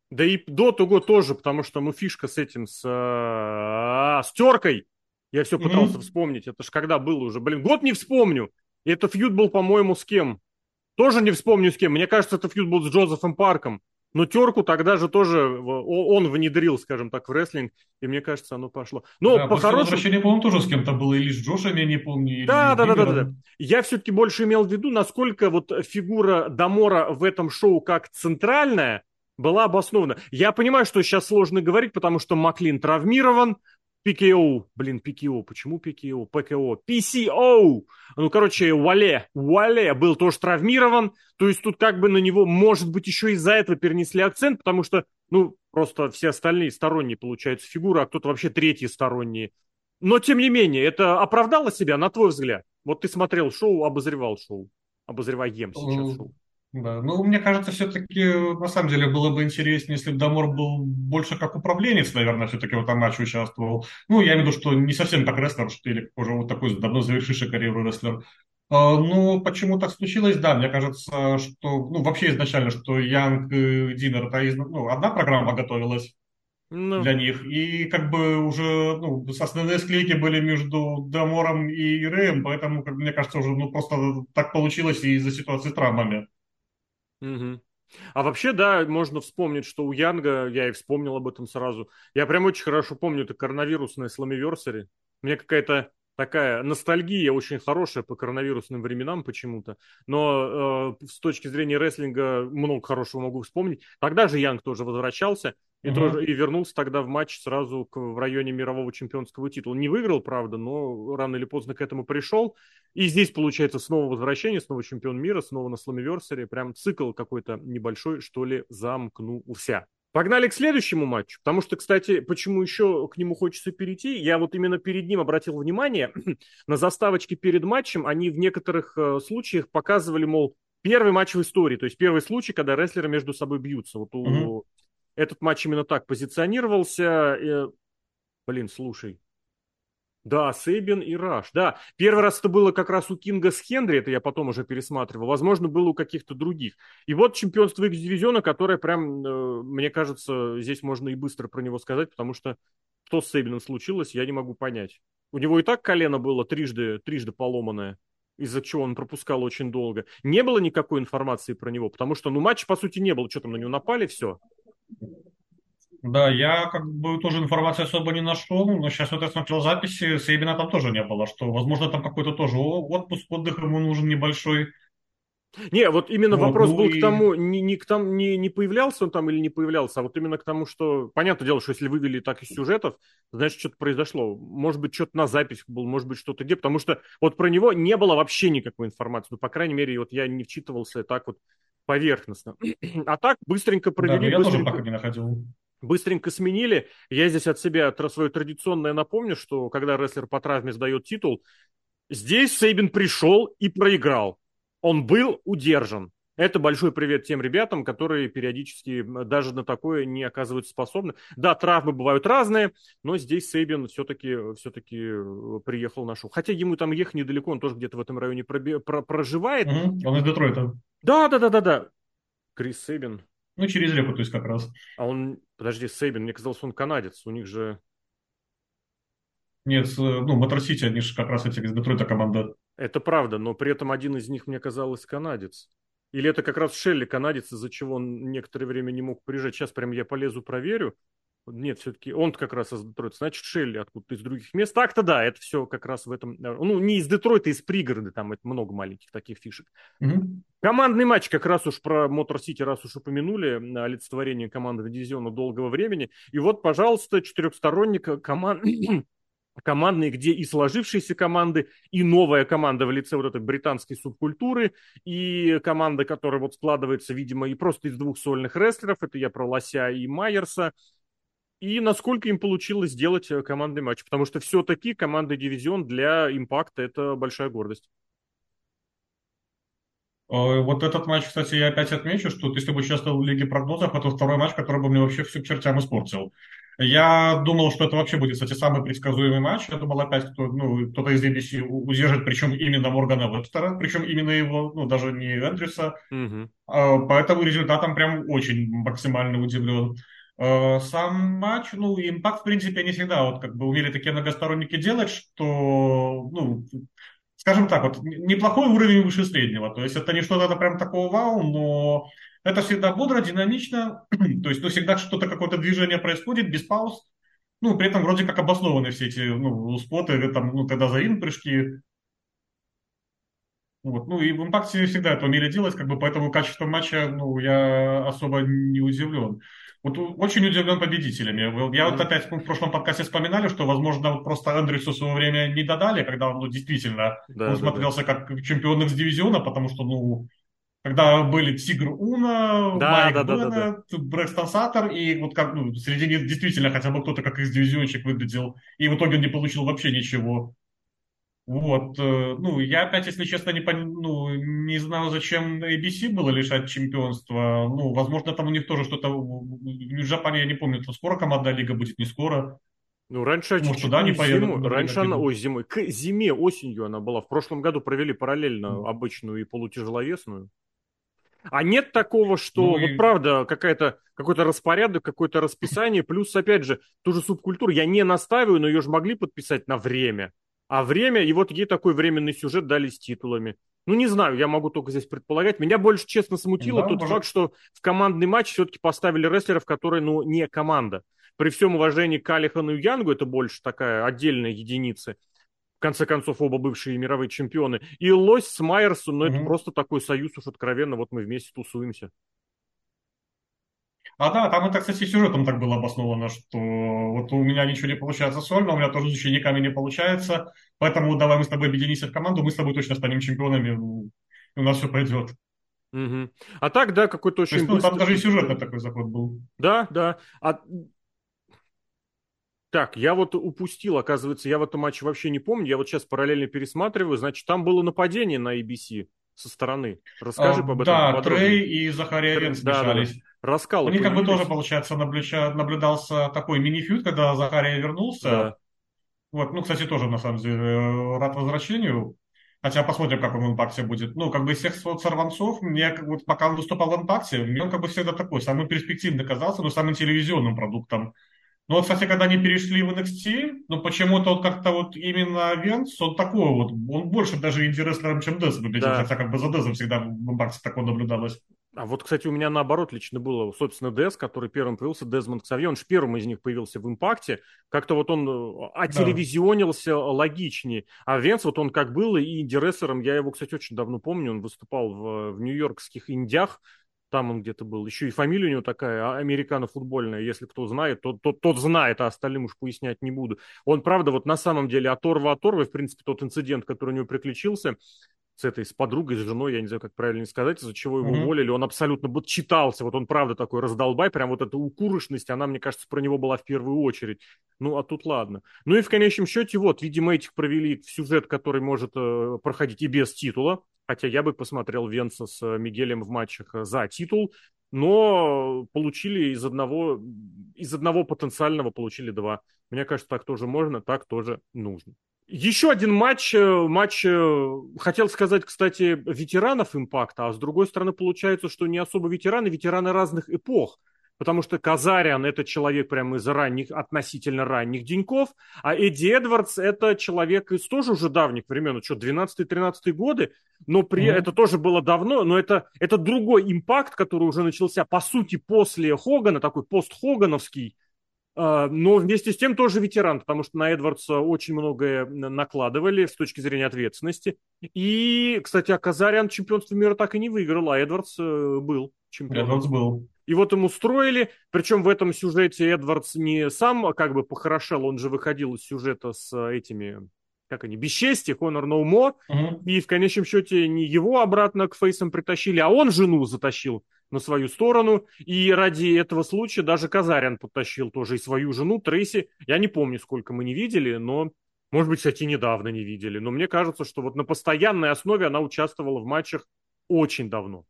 Да и до того тоже, потому что, ну, фишка с этим, с, а, с теркой, я все пытался mm-hmm. вспомнить. Это ж когда было уже. Блин, год не вспомню. И это фьюд был, по-моему, с кем? Тоже не вспомню с кем. Мне кажется, это фьюд был с Джозефом Парком. Но терку тогда же тоже он внедрил, скажем так, в рестлинг, и мне кажется, оно пошло. Но да, по хорошему... возвращения, по-моему, тоже с кем-то было, или с Джошем, я не помню. Да, да, да, да, да, да. Я все-таки больше имел в виду, насколько вот фигура Дамора в этом шоу как центральная была обоснована. Я понимаю, что сейчас сложно говорить, потому что Маклин травмирован, PKO, блин, PKO, почему PKO, PKO, PCO, ну, короче, Уале, Уале был тоже травмирован, то есть тут как бы на него, может быть, еще из-за этого перенесли акцент, потому что, ну, просто все остальные сторонние, получается, фигуры, а кто-то вообще третьи сторонние. Но, тем не менее, это оправдало себя, на твой взгляд? Вот ты смотрел шоу, обозревал шоу, обозреваем сейчас шоу. Да, ну, мне кажется, все-таки, на самом деле, было бы интереснее, если бы Дамор был больше как управленец, наверное, все-таки в этом матче участвовал. Ну, я имею в виду, что не совсем как рестлер, что или уже вот такой давно завершивший карьеру рестлер. А, ну, почему так случилось? Да, мне кажется, что, ну, вообще изначально, что Янг и Динер, это ну, одна программа готовилась ну. для них. И как бы уже ну, основные склейки были между Дамором и Рэем, поэтому, как, мне кажется, уже ну, просто так получилось из-за ситуации с травмами. Угу. А вообще, да, можно вспомнить, что у Янга, я и вспомнил об этом сразу, я прям очень хорошо помню это коронавирусное сломиверсари. Мне какая-то такая ностальгия очень хорошая по коронавирусным временам почему-то. Но э, с точки зрения рестлинга много хорошего могу вспомнить. Тогда же Янг тоже возвращался. И, угу. тоже, и вернулся тогда в матч сразу к, в районе мирового чемпионского титула. Не выиграл, правда, но рано или поздно к этому пришел. И здесь, получается, снова возвращение, снова чемпион мира, снова на Сламиверсаре. Прям цикл какой-то небольшой, что ли, замкнулся. Погнали к следующему матчу, потому что, кстати, почему еще к нему хочется перейти, я вот именно перед ним обратил внимание, на заставочке перед матчем они в некоторых э, случаях показывали, мол, первый матч в истории, то есть первый случай, когда рестлеры между собой бьются. Вот у mm-hmm. Этот матч именно так позиционировался. И, блин, слушай. Да, Сейбин и Раш. Да, первый раз это было как раз у Кинга с Хенри, это я потом уже пересматривал. Возможно, было у каких-то других. И вот чемпионство X-дивизиона, которое прям, э, мне кажется, здесь можно и быстро про него сказать, потому что что с Сейбином случилось, я не могу понять. У него и так колено было трижды, трижды поломанное, из-за чего он пропускал очень долго. Не было никакой информации про него, потому что, ну, матча, по сути, не было. Что там, на него напали, все. Да, я как бы тоже информации особо не нашел, но сейчас вот я смотрел записи, Сейбина там тоже не было, что, возможно, там какой-то тоже отпуск, отдых ему нужен небольшой. Не, вот именно вот, вопрос ну был и... к тому, не, не, к тому не, не появлялся он там или не появлялся, а вот именно к тому, что, понятное дело, что если вывели так из сюжетов, значит, что-то произошло. Может быть, что-то на запись был, может быть, что-то где, потому что вот про него не было вообще никакой информации. Ну, по крайней мере, вот я не вчитывался так вот поверхностно. А так быстренько провели. Да, я быстренько... тоже пока не находил быстренько сменили. Я здесь от себя свое традиционное напомню, что когда рестлер по травме сдает титул, здесь Сейбин пришел и проиграл. Он был удержан. Это большой привет тем ребятам, которые периодически даже на такое не оказываются способны. Да, травмы бывают разные, но здесь Сейбин все-таки все э, приехал на шоу. Хотя ему там ехать недалеко, он тоже где-то в этом районе проби- про- проживает. Угу, он из Детройта. Да, да, да, да, да. Крис Сейбин. Ну, через реку, то есть как раз. А он, подожди, Сейбин, мне казалось, он канадец. У них же... Нет, ну, Мотор Сити, они же как раз эти из Детройта команда. Это правда, но при этом один из них, мне казалось, канадец. Или это как раз Шелли канадец, из-за чего он некоторое время не мог приезжать. Сейчас прям я полезу, проверю. Нет, все-таки он как раз из Детройта. Значит, Шелли откуда-то из других мест. Так-то да, это все как раз в этом... Э, ну, не из Детройта, из пригорода. Там это много маленьких таких фишек. Угу. Командный матч, как раз уж про Мотор Сити, раз уж упомянули, олицетворение команды дивизиона долгого времени. И вот, пожалуйста, четырехсторонник команд... командные, где и сложившиеся команды, и новая команда в лице вот этой британской субкультуры, и команда, которая вот складывается, видимо, и просто из двух сольных рестлеров, это я про Лося и Майерса, и насколько им получилось сделать э, командный матч, потому что все-таки команда дивизион для импакта это большая гордость. Вот этот матч, кстати, я опять отмечу, что если бы участвовал в Лиге прогнозов, это второй матч, который бы мне вообще всю к чертям испортил. Я думал, что это вообще будет, кстати, самый предсказуемый матч. Я думал опять, кто, ну, кто-то из ABC удержит, причем именно Моргана Вебстера, причем именно его, ну, даже не Эндрюса. Угу. Поэтому результатом прям очень максимально удивлен. Э, сам матч, ну, импакт, в принципе, не всегда вот как бы умели такие многосторонники делать, что, ну, скажем так, вот неплохой уровень выше среднего. То есть это не что-то прям такого вау, но это всегда бодро, динамично. То есть, ну, всегда что-то, какое-то движение происходит без пауз. Ну, при этом вроде как обоснованы все эти, ну, споты, там, ну, когда за прыжки. Вот. Ну, и в импакте всегда это умели делать, как бы, поэтому качество матча, ну, я особо не удивлен. Вот очень удивлен победителями. Я вот опять в прошлом подкасте вспоминали, что, возможно, просто Эндрюсу в свое время не додали, когда он ну, действительно да, он да, смотрелся да. как чемпион из дивизиона, потому что, ну, когда были Тигр Уна, да, Майк да, Беннет, да, да, Брэкстон Саттер, и вот как, ну, среди них действительно хотя бы кто-то как из дивизионщик выглядел, и в итоге он не получил вообще ничего. Вот, э, ну, я опять, если честно, не, пон... ну, не знаю, зачем ABC было лишать чемпионства. Ну, возможно, там у них тоже что-то... В Нью-Джапане, я не помню, то скоро команда лига будет, не скоро. Ну, раньше Может, туда не поедут. Зимой, раньше она, ой, зимой, к зиме, осенью она была. В прошлом году провели параллельно mm. обычную и полутяжеловесную. А нет такого, что ну, вот и... правда какая-то какой-то распорядок, какое-то расписание, плюс, опять же, ту же субкультуру я не настаиваю, но ее же могли подписать на время. А время, и вот ей такой временный сюжет дали с титулами. Ну, не знаю, я могу только здесь предполагать. Меня больше, честно, смутило да, тот может... факт, что в командный матч все-таки поставили рестлеров, которые, ну, не команда. При всем уважении к Алихану и Янгу, это больше такая отдельная единица. В конце концов, оба бывшие мировые чемпионы. И Лось с Майерсом, ну, угу. это просто такой союз уж откровенно, вот мы вместе тусуемся. А да, там это, кстати, сюжетом так было обосновано, что вот у меня ничего не получается сольно, у меня тоже с учениками не получается, поэтому давай мы с тобой объединимся в команду, мы с тобой точно станем чемпионами, у нас все пойдет. Угу. А так, да, какой-то очень... То есть, ну, быстрый... там даже и сюжетный такой заход был. Да, да. А... Так, я вот упустил, оказывается, я в этом матче вообще не помню, я вот сейчас параллельно пересматриваю, значит, там было нападение на ABC со стороны. Расскажи а, об этом. Да, Трей и Захария Рен смешались. Да, да. Раскалы У них как бы тоже, получается, наблюдался такой мини-фьюд, когда Захария вернулся. Да. Вот, ну, кстати, тоже, на самом деле, рад возвращению. Хотя посмотрим, как он в импакте будет. Ну, как бы из всех вот сорванцов, мне вот пока он выступал в импакте, мне он как бы всегда такой, самый перспективный казался, но самым телевизионным продуктом. Ну вот, кстати, когда они перешли в NXT, ну почему-то вот как-то вот именно Венс, он такой вот, он больше даже инди-рестлером, чем Дез выглядит, да. хотя как бы за Дезом всегда в импакте такое наблюдалось. А вот, кстати, у меня наоборот лично было, собственно, Дез, который первым появился, Дезмонд Ксавье, он же первым из них появился в «Импакте», как-то вот он э, отелевизионился да. логичнее, а Венс, вот он как был и инди-рестлером, я его, кстати, очень давно помню, он выступал в, в нью-йоркских индях, там он где-то был. Еще и фамилия у него такая, а, американо-футбольная. Если кто знает, тот, тот, тот знает, а остальным уж пояснять не буду. Он, правда, вот на самом деле оторва оторвы, в принципе, тот инцидент, который у него приключился, с этой, с подругой, с женой, я не знаю, как правильно сказать, из-за чего его mm-hmm. уволили, он абсолютно вот читался, вот он правда такой раздолбай, прям вот эта укурышность, она, мне кажется, про него была в первую очередь. Ну, а тут ладно. Ну и в конечном счете, вот, видимо, этих провели в сюжет, который может э, проходить и без титула, хотя я бы посмотрел Венца с э, Мигелем в матчах э, за титул, но получили из одного, из одного потенциального получили два. Мне кажется, так тоже можно, так тоже нужно. Еще один матч, э, матч, э, хотел сказать, кстати, ветеранов импакта, а с другой стороны получается, что не особо ветераны, ветераны разных эпох. Потому что Казариан – это человек прямо из ранних, относительно ранних деньков, а Эдди Эдвардс – это человек из тоже уже давних времен, ну что, 12-13 годы, но при... mm-hmm. это тоже было давно, но это, это другой импакт, который уже начался, по сути, после Хогана, такой пост-Хогановский, но вместе с тем тоже ветеран, потому что на Эдвардса очень многое накладывали с точки зрения ответственности. И, кстати, а Казарян чемпионство мира так и не выиграл, а Эдвардс э, был чемпионом. Эдвардс был. И вот ему устроили, причем в этом сюжете Эдвардс не сам а как бы похорошел, он же выходил из сюжета с этими, как они, бесчестие, Honor No More, угу. и в конечном счете не его обратно к фейсам притащили, а он жену затащил на свою сторону. И ради этого случая даже Казарян подтащил тоже и свою жену Трейси. Я не помню, сколько мы не видели, но, может быть, кстати, недавно не видели. Но мне кажется, что вот на постоянной основе она участвовала в матчах очень давно.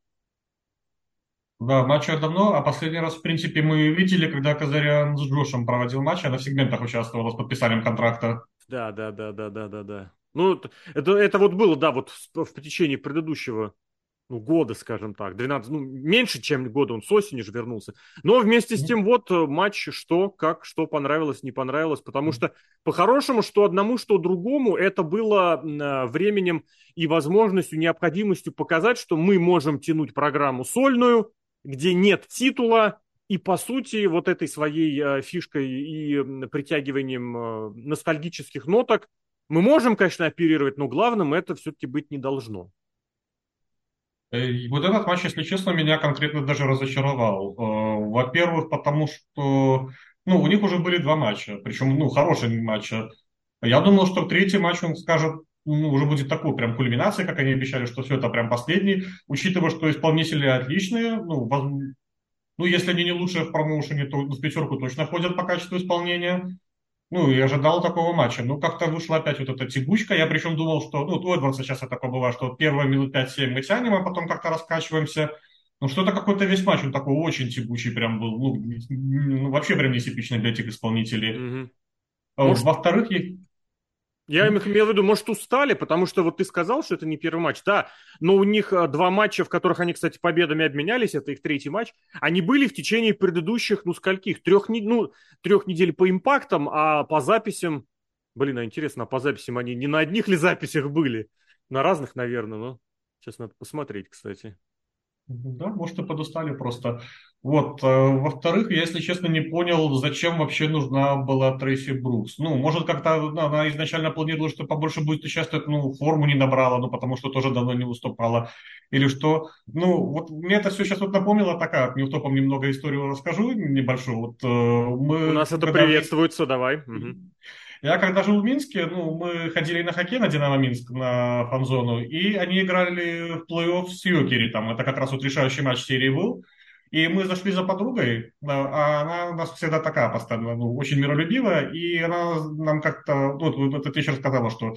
Да, матчах давно, а последний раз, в принципе, мы видели, когда Казарян с Джошем проводил матч, она в сегментах участвовала с подписанием контракта. Да, да, да, да, да, да, да. Ну, это, это вот было, да, вот в, в течение предыдущего ну, года, скажем так, 12, ну, меньше, чем года, он с осени же вернулся. Но вместе с тем вот э, матч, что, как, что понравилось, не понравилось, потому что по-хорошему, что одному, что другому, это было э, временем и возможностью, необходимостью показать, что мы можем тянуть программу сольную, где нет титула, и по сути вот этой своей э, фишкой и притягиванием ностальгических ноток мы можем, конечно, оперировать, но главным это все-таки быть не должно. Э, вот этот матч, если честно, меня конкретно даже разочаровал. Э, во-первых, потому что ну, у них уже были два матча, причем ну, хорошие матчи. Я думал, что третий матч он скажет, ну, уже будет такой прям кульминацией, как они обещали, что все это прям последний, учитывая, что исполнители отличные, ну, воз... ну если они не лучшие в промоушене, то в пятерку точно ходят по качеству исполнения. Ну, и ожидал такого матча. Ну, как-то вышла опять вот эта тягучка. Я причем думал, что, ну, у Эдвардса сейчас это было, что первые минут 5-7 мы тянем, а потом как-то раскачиваемся. Ну, что-то какой-то весь матч, он такой очень тягучий прям был. Ну, ну вообще прям нетипичный для этих исполнителей. Mm-hmm. Во-вторых, я имел в виду, может, устали, потому что вот ты сказал, что это не первый матч. Да, но у них а, два матча, в которых они, кстати, победами обменялись, это их третий матч, они были в течение предыдущих, ну, скольких? Трех, ну, трех недель по импактам, а по записям... Блин, а интересно, а по записям они не на одних ли записях были? На разных, наверное, но сейчас надо посмотреть, кстати. Да, может, и подустали просто. Вот. Э, во-вторых, я, если честно, не понял, зачем вообще нужна была Трейси Брукс. Ну, может, как-то она изначально планировала, что побольше будет участвовать, ну, форму не набрала, ну, потому что тоже давно не выступала. Или что. Ну, вот мне это все сейчас вот напомнило, такая, не утопом немного историю расскажу небольшую. Вот, э, мы, У нас это приветствуется, давай. Угу. Я когда жил в Минске, ну, мы ходили на хоккей на Динамо Минск, на фан-зону, и они играли в плей-офф с Йокери, там, это как раз вот решающий матч серии был. И мы зашли за подругой, а она у нас всегда такая постоянно, ну, очень миролюбивая, и она нам как-то, ну, вот этот вечер сказала, что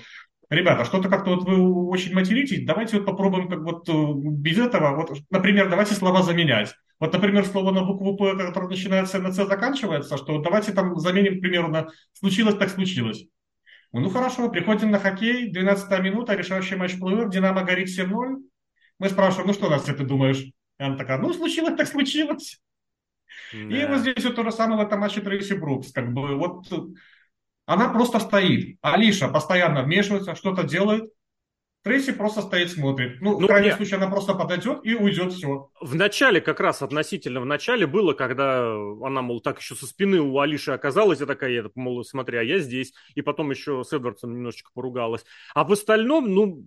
Ребята, что-то как-то вот вы очень материтесь, давайте вот попробуем как вот э, без этого, вот, например, давайте слова заменять. Вот, например, слово на букву П, которое начинается на С, заканчивается, что давайте там заменим, к примеру, на «случилось, так случилось». Ну хорошо, приходим на хоккей, 12 минута, решающий матч плей Динамо горит 7-0. Мы спрашиваем, ну что, Настя, ты думаешь? И она такая, ну случилось, так случилось. Да. И вот здесь вот то же самое в этом матче Трейси Брукс. Как бы вот она просто стоит. Алиша постоянно вмешивается, что-то делает. Трейси просто стоит, смотрит. Ну, ну в крайнем нет. случае, она просто подойдет и уйдет, все. В начале, как раз относительно в начале было, когда она, мол, так еще со спины у Алиши оказалась, я такая, я, мол, смотри, а я здесь. И потом еще с Эдвардсом немножечко поругалась. А в остальном, ну,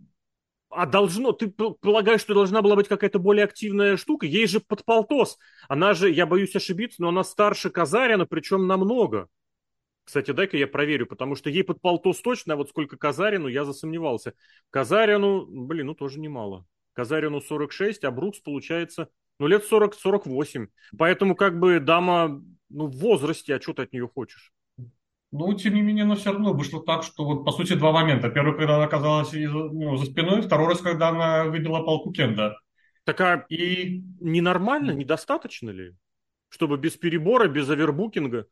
а должно, ты полагаешь, что должна была быть какая-то более активная штука? Ей же под полтос. Она же, я боюсь ошибиться, но она старше Казарина, причем намного. Кстати, дай-ка я проверю, потому что ей под полтос точно, а вот сколько Казарину, я засомневался. Казарину, блин, ну тоже немало. Казарину 46, а Брукс получается, ну, лет 40-48. Поэтому как бы дама, ну, в возрасте, а что ты от нее хочешь? Ну, тем не менее, но все равно вышло так, что вот, по сути, два момента. Первый, когда она оказалась ну, за спиной, второй раз, когда она выбила палку Кенда. Так а и ненормально, недостаточно ли? Чтобы без перебора, без овербукинга?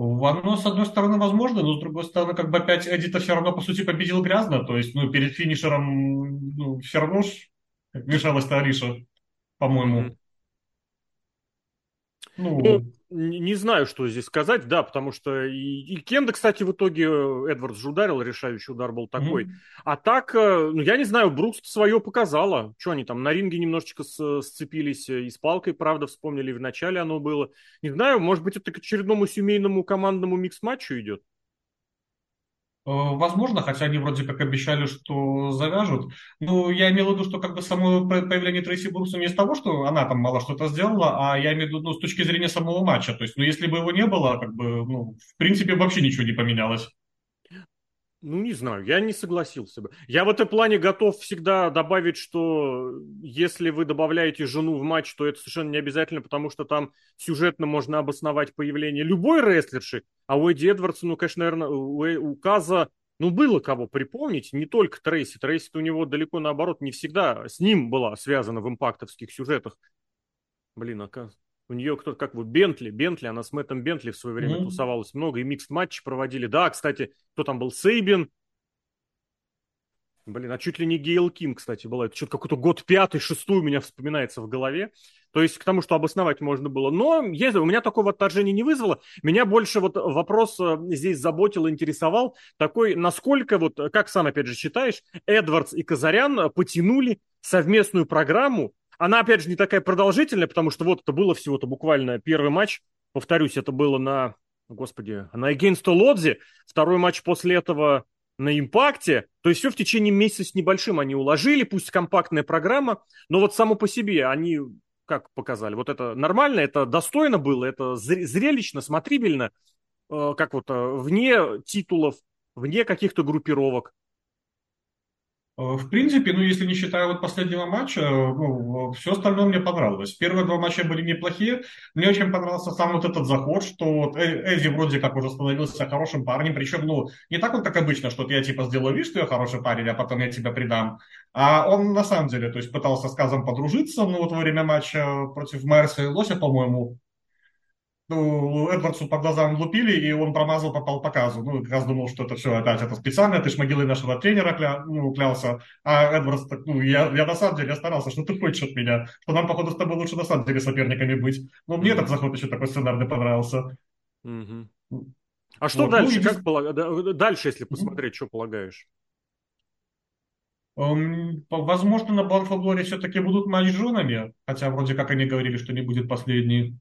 Оно, с одной стороны, возможно, но с другой стороны, как бы опять Эдита все равно, по сути, победил грязно. То есть, ну, перед финишером, ну, все равно ж мешалась-то Ариша, по-моему. Mm-hmm. Ну, ну не знаю, что здесь сказать, да, потому что и, и Кенда, кстати, в итоге э, Эдвардс же ударил, решающий удар был такой. Mm-hmm. А так, э, ну, я не знаю, Брукс свое показала. Что они там, на ринге немножечко с, сцепились э, и с палкой, правда, вспомнили, в начале оно было. Не знаю, может быть, это к очередному семейному командному микс-матчу идет? Э, возможно, хотя они вроде как обещали, что завяжут. Ну, я имел в виду, что как бы само появление Трейси Брукса не из того, что она там мало что-то сделала, а я имею в виду ну, с точки зрения самого матча. То есть, ну, если бы его не было, как бы, ну, в принципе, вообще ничего не поменялось. Ну, не знаю, я не согласился бы. Я в этом плане готов всегда добавить, что если вы добавляете жену в матч, то это совершенно не обязательно, потому что там сюжетно можно обосновать появление любой рестлерши, а у Эдди Эдвардса, ну, конечно, наверное, э, у Каза, ну, было кого припомнить, не только Трейси. Трейси у него далеко наоборот не всегда с ним была связана в импактовских сюжетах. Блин, оказывается. У нее кто-то, как вот Бентли, Бентли, она с Мэттом Бентли в свое время mm-hmm. тусовалась много, и микс-матчи проводили. Да, кстати, кто там был? Сейбин. Блин, а чуть ли не Гейл Ким, кстати, была. Это что-то какой-то год пятый, шестой у меня вспоминается в голове. То есть к тому, что обосновать можно было. Но если у меня такого отторжения не вызвало. Меня больше вот вопрос э, здесь заботил, интересовал. Такой, насколько вот, как сам опять же считаешь, Эдвардс и Казарян потянули совместную программу она, опять же, не такая продолжительная, потому что вот это было всего-то буквально первый матч. Повторюсь, это было на, господи, на Against Лодзи. Второй матч после этого на импакте. То есть все в течение месяца с небольшим они уложили, пусть компактная программа, но вот само по себе они как показали, вот это нормально, это достойно было, это зрелищно, смотрибельно, э, как вот э, вне титулов, вне каких-то группировок. Э, в принципе, ну, если не считая вот последнего матча, ну, все остальное мне понравилось. Первые два матча были неплохие. Мне очень понравился сам вот этот заход, что вот э, Эдди вроде как уже становился хорошим парнем, причем, ну, не так вот, как обычно, что я типа сделаю вид, что я хороший парень, а потом я тебя предам. А он на самом деле, то есть пытался с Казом подружиться, ну, вот во время матча против Майерса и Лося, по-моему, ну, Эдвардсу по глазам лупили, и он промазал, попал по казу. Ну, Каз думал, что это все опять это специально, ты ж могилой нашего тренера кля, ну, клялся. А Эдвардс, так, ну, я, я на самом деле старался, что ты хочешь от меня, что нам, походу, с тобой лучше на самом деле соперниками быть. Ну, мне mm-hmm. этот заход еще такой сценарный понравился. Mm-hmm. А что вот, дальше? Ну, как полаг... Дальше, если посмотреть, mm-hmm. что полагаешь? Um, возможно, на Бланфоглоре все-таки будут матч женами, хотя вроде как они говорили, что не будет последний.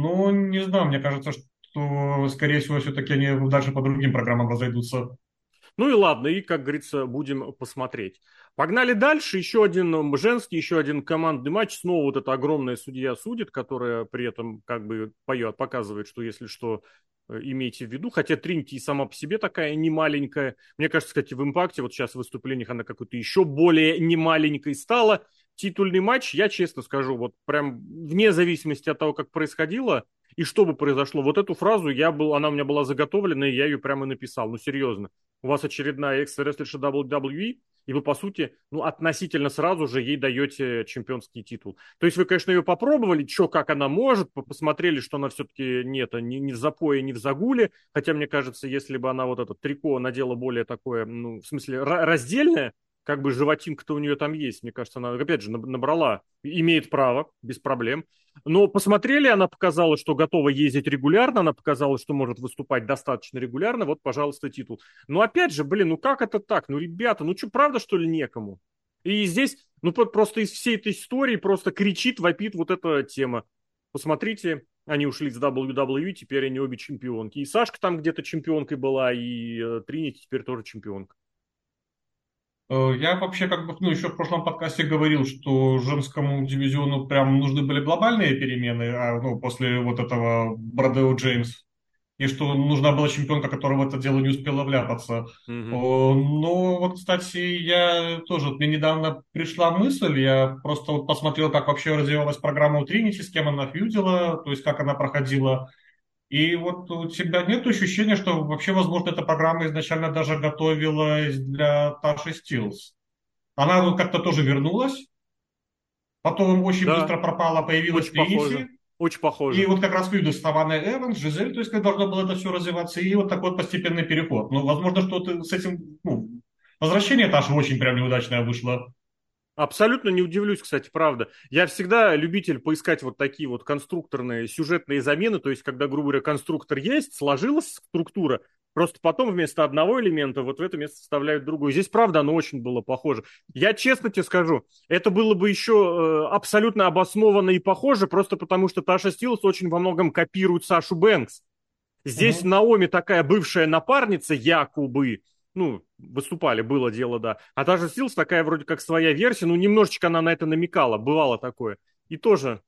Ну, не знаю, мне кажется, что, скорее всего, все-таки они дальше по другим программам разойдутся. Ну и ладно, и, как говорится, будем посмотреть. Погнали дальше. Еще один женский, еще один командный матч. Снова вот эта огромная судья судит, которая при этом как бы поет, показывает, что если что, э, имейте в виду. Хотя Тринити и сама по себе такая не маленькая. Мне кажется, кстати, в импакте вот сейчас в выступлениях она какой-то еще более не маленькой стала титульный матч, я честно скажу, вот прям вне зависимости от того, как происходило и что бы произошло, вот эту фразу я был, она у меня была заготовлена, и я ее прямо написал. Ну, серьезно. У вас очередная экс-рестлерша WWE, и вы, по сути, ну, относительно сразу же ей даете чемпионский титул. То есть вы, конечно, ее попробовали, что, как она может, посмотрели, что она все-таки нет, не, не в запое, не в загуле, хотя, мне кажется, если бы она вот это трико надела более такое, ну, в смысле, раздельное, как бы животинка-то у нее там есть. Мне кажется, она, опять же, набрала, имеет право, без проблем. Но посмотрели, она показала, что готова ездить регулярно, она показала, что может выступать достаточно регулярно, вот, пожалуйста, титул. Но опять же, блин, ну как это так? Ну, ребята, ну что, правда, что ли, некому? И здесь, ну, просто из всей этой истории просто кричит, вопит вот эта тема. Посмотрите, они ушли с WWE, теперь они обе чемпионки. И Сашка там где-то чемпионкой была, и э, Тринити теперь тоже чемпионка. Э, я вообще как бы, ну, еще в прошлом подкасте говорил, что женскому дивизиону прям нужны были глобальные перемены, а, ну, после вот этого Бродео Джеймс, и что нужна была чемпионка, которая в это дело не успела вляпаться. Mm-hmm. Но вот, кстати, я тоже, мне недавно пришла мысль, я просто вот посмотрел, как вообще развивалась программа у Тринити, с кем она фьюдила, то есть как она проходила. И вот у тебя нет ощущения, что вообще, возможно, эта программа изначально даже готовилась для Таши Стилс. Она вот как-то тоже вернулась, потом очень да. быстро пропала, появилась очень Похоже. Очень похоже. И вот как раз люди Саванна Эванс, Жизель, то есть как должно было это все развиваться, и вот такой вот постепенный переход. Ну, возможно, что ты с этим, ну, возвращение Таши очень прям неудачное вышло. Абсолютно не удивлюсь, кстати, правда. Я всегда любитель поискать вот такие вот конструкторные сюжетные замены, то есть когда, грубо говоря, конструктор есть, сложилась структура, просто потом вместо одного элемента вот в это место вставляют другой. Здесь, правда, оно очень было похоже. Я честно тебе скажу, это было бы еще э, абсолютно обоснованно и похоже, просто потому что Таша Стилс очень во многом копирует Сашу Бэнкс. Здесь угу. Наоми такая бывшая напарница, якобы, ну, выступали, было дело, да. А та же Силс такая вроде как своя версия, ну, немножечко она на это намекала, бывало такое. И тоже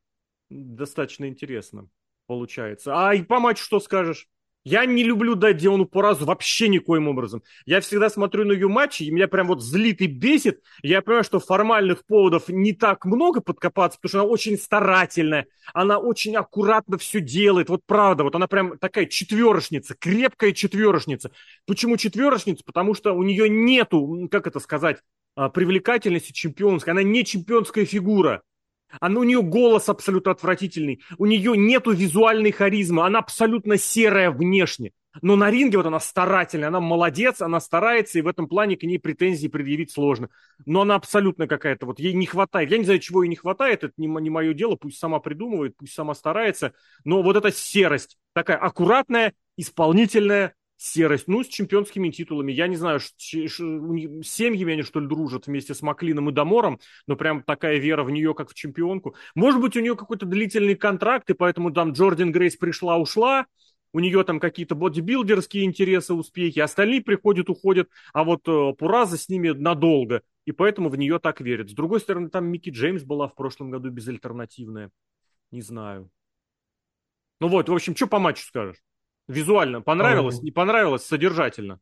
достаточно интересно получается. А и по матчу что скажешь? Я не люблю дать Диону Поразу вообще никоим образом. Я всегда смотрю на ее матчи, и меня прям вот злит и бесит. Я понимаю, что формальных поводов не так много подкопаться, потому что она очень старательная, она очень аккуратно все делает. Вот правда, вот она прям такая четверошница, крепкая четверошница. Почему четверошница? Потому что у нее нету, как это сказать, а, привлекательности чемпионской. Она не чемпионская фигура. Она, у нее голос абсолютно отвратительный, у нее нету визуальной харизмы, она абсолютно серая внешне. Но на ринге вот она старательная, она молодец, она старается, и в этом плане к ней претензии предъявить сложно. Но она абсолютно какая-то, вот ей не хватает. Я не знаю, чего ей не хватает, это не, не мое дело, пусть сама придумывает, пусть сама старается. Но вот эта серость, такая аккуратная, исполнительная, серость. Ну, с чемпионскими титулами. Я не знаю, с семьями они, что ли, дружат вместе с Маклином и Дамором, но прям такая вера в нее, как в чемпионку. Может быть, у нее какой-то длительный контракт, и поэтому там Джордан Грейс пришла-ушла, у нее там какие-то бодибилдерские интересы, успехи, остальные приходят, уходят, а вот э, Пураза с ними надолго, и поэтому в нее так верят. С другой стороны, там Микки Джеймс была в прошлом году безальтернативная. Не знаю. Ну вот, в общем, что по матчу скажешь? Визуально понравилось, а... не понравилось содержательно?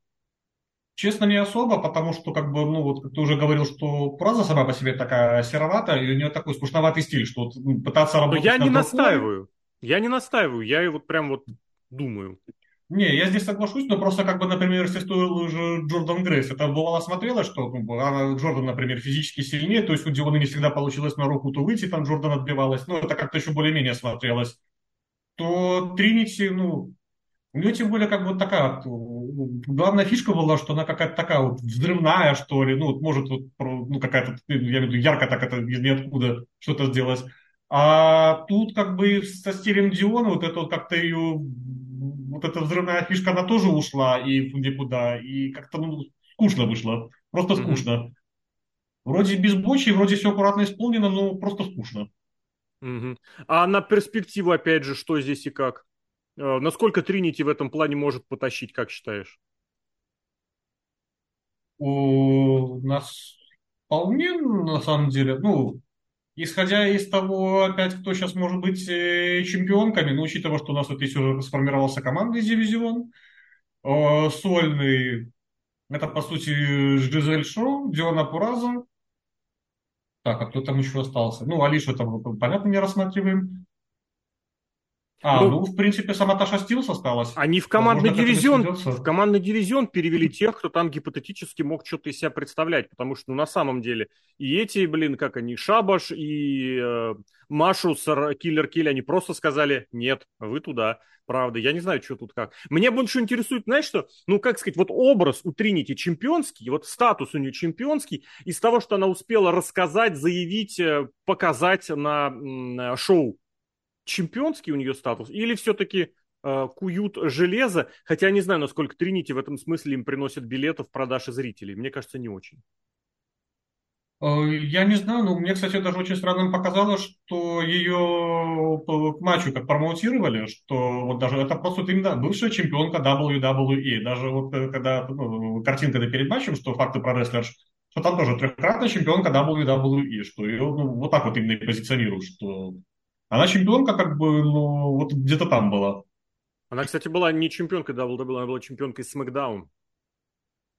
Честно, не особо, потому что, как бы, ну, вот ты уже говорил, что проза сама по себе такая сероватая, и у нее такой скучноватый стиль, что вот, ну, пытаться работать... Но я не настаиваю. Я не настаиваю, я вот прям вот думаю. Не, я здесь соглашусь, но просто как бы, например, если стоил уже Джордан Грейс, это бывало смотрела, что ну, она, Джордан, например, физически сильнее, то есть у Дионы не всегда получилось на руку то выйти, там Джордан отбивалась, но это как-то еще более-менее смотрелось. То Тринити, ну, у нее тем более как бы вот такая вот, главная фишка была, что она какая-то такая вот взрывная, что ли, ну, вот может вот, ну, какая-то, я имею в виду, ярко так это из ниоткуда что-то сделать. А тут как бы со стилем Диона вот это вот как-то ее, вот эта взрывная фишка, она тоже ушла и никуда, и как-то ну, скучно вышло, просто mm-hmm. скучно. Вроде без бочи, вроде все аккуратно исполнено, но просто скучно. Угу. А на перспективу, опять же, что здесь и как? Э, насколько Тринити в этом плане может потащить, как считаешь? У нас вполне, на самом деле, ну, исходя из того, опять, кто сейчас может быть э, чемпионками, ну, учитывая, что у нас вот здесь уже сформировался командный дивизион, э, сольный, это, по сути, Жизель Шоу, Диона Пураза, так, а кто там еще остался? Ну, Алишу там, понятно, не рассматриваем. А, ну, ну в принципе, сама Таша Стилс осталась. Они в командный Возможно, дивизион, в командный дивизион перевели тех, кто там гипотетически мог что-то из себя представлять, потому что, ну, на самом деле, и эти, блин, как они, Шабаш и э, Машу, Киллер Килли, они просто сказали, нет, вы туда. Правда, я не знаю, что тут как. Меня больше интересует, знаешь что, ну, как сказать, вот образ у Тринити чемпионский, вот статус у нее чемпионский, из того, что она успела рассказать, заявить, э, показать на, на шоу чемпионский у нее статус или все-таки э, куют железо, хотя я не знаю, насколько Тринити в этом смысле им приносят билетов продаж и зрителей. Мне кажется, не очень. Э, я не знаю, но мне, кстати, даже очень странным показалось, что ее к матчу как промоутировали, что вот даже это просто именно бывшая чемпионка WWE. Даже вот э, когда ну, картинка перед матчем, что факты про рестлер, что там тоже трехкратная чемпионка WWE, что ее ну, вот так вот именно и позиционируют, что она чемпионка как бы, ну, вот где-то там была. Она, кстати, была не чемпионкой WWE, она была чемпионкой SmackDown.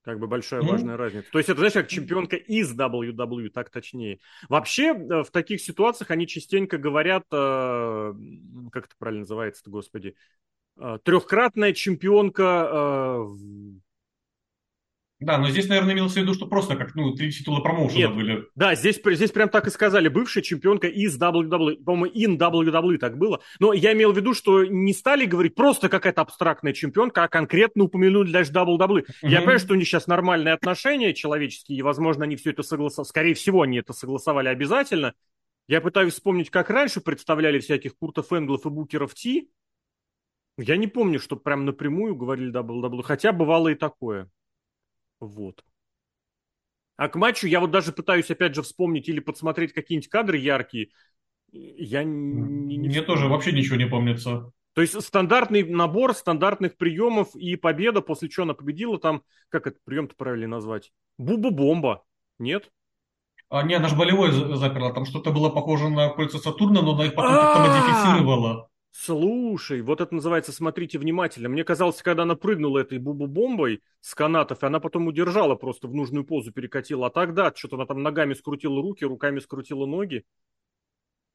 Как бы большая mm-hmm. важная разница. То есть это, знаешь, как чемпионка из WWE, так точнее. Вообще, э, в таких ситуациях они частенько говорят, э, как это правильно называется-то, господи, э, трехкратная чемпионка да, но здесь, наверное, имелось в виду, что просто как, ну, три титула промоушена Нет. были. Да, здесь, здесь прям так и сказали. Бывшая чемпионка из WWE. По-моему, in WWE так было. Но я имел в виду, что не стали говорить просто какая-то абстрактная чемпионка, а конкретно упомянули даже WWE. Mm-hmm. Я понимаю, что у них сейчас нормальные отношения человеческие, и, возможно, они все это согласовали. Скорее всего, они это согласовали обязательно. Я пытаюсь вспомнить, как раньше представляли всяких Куртов Энглов и Букеров Ти. Я не помню, что прям напрямую говорили WWE, хотя бывало и такое. Вот. А к матчу я вот даже пытаюсь опять же вспомнить или подсмотреть какие-нибудь кадры яркие. Я не, не Мне тоже вообще ничего не помнится. То есть стандартный набор стандартных приемов и победа, после чего она победила там, как этот прием-то правильно назвать? Буба-бомба, нет? А, не, она же болевой заперла, там что-то было похоже на кольца Сатурна, но она их потом как-то модифицировала. Слушай, вот это называется «смотрите внимательно». Мне казалось, когда она прыгнула этой бубу-бомбой с канатов, и она потом удержала, просто в нужную позу перекатила. А тогда что-то она там ногами скрутила руки, руками скрутила ноги.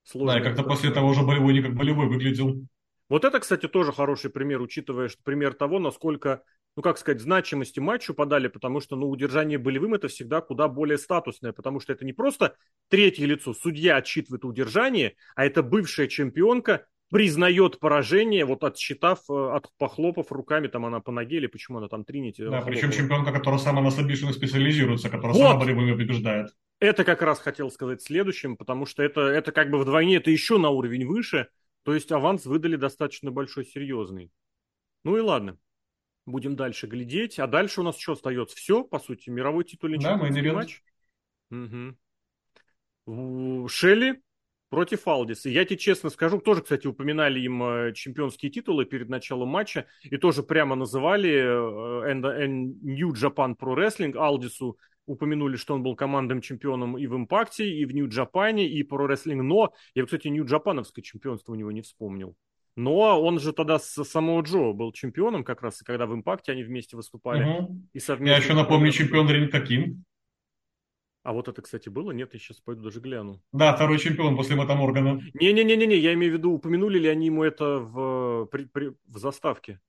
Сложно. Да, и как-то после того уже болевой не как болевой выглядел. Вот это, кстати, тоже хороший пример, учитывая, что пример того, насколько, ну как сказать, значимости матчу подали, потому что, ну, удержание болевым это всегда куда более статусное, потому что это не просто третье лицо, судья отчитывает удержание, а это бывшая чемпионка, признает поражение, вот отсчитав, э, от похлопав руками, там она по ноге или почему она там Тринити. Да, хлопала. причем чемпионка, которая самая на слабейших специализируется, которая вот. сама болевыми побеждает. Это как раз хотел сказать следующим, потому что это, это как бы вдвойне, это еще на уровень выше, то есть аванс выдали достаточно большой, серьезный. Ну и ладно, будем дальше глядеть. А дальше у нас что остается? Все, по сути, мировой титульный да, матч. Угу. Шелли против Алдиса. Я тебе честно скажу, тоже, кстати, упоминали им э, чемпионские титулы перед началом матча и тоже прямо называли э, New Japan Pro Wrestling Алдису упомянули, что он был командным чемпионом и в Импакте, и в Нью-Джапане, и Pro Wrestling, но я, кстати, Нью-Джапановское чемпионство у него не вспомнил. Но он же тогда с самого Джо был чемпионом как раз, и когда в Импакте они вместе выступали. Угу. И совместно... Я еще напомню, чемпион Ринг Каким. А вот это, кстати, было? Нет, я сейчас пойду даже гляну. Да, второй чемпион после Мэтта Моргана. Не-не-не-не, я имею в виду, упомянули ли они ему это в, при, при, в заставке?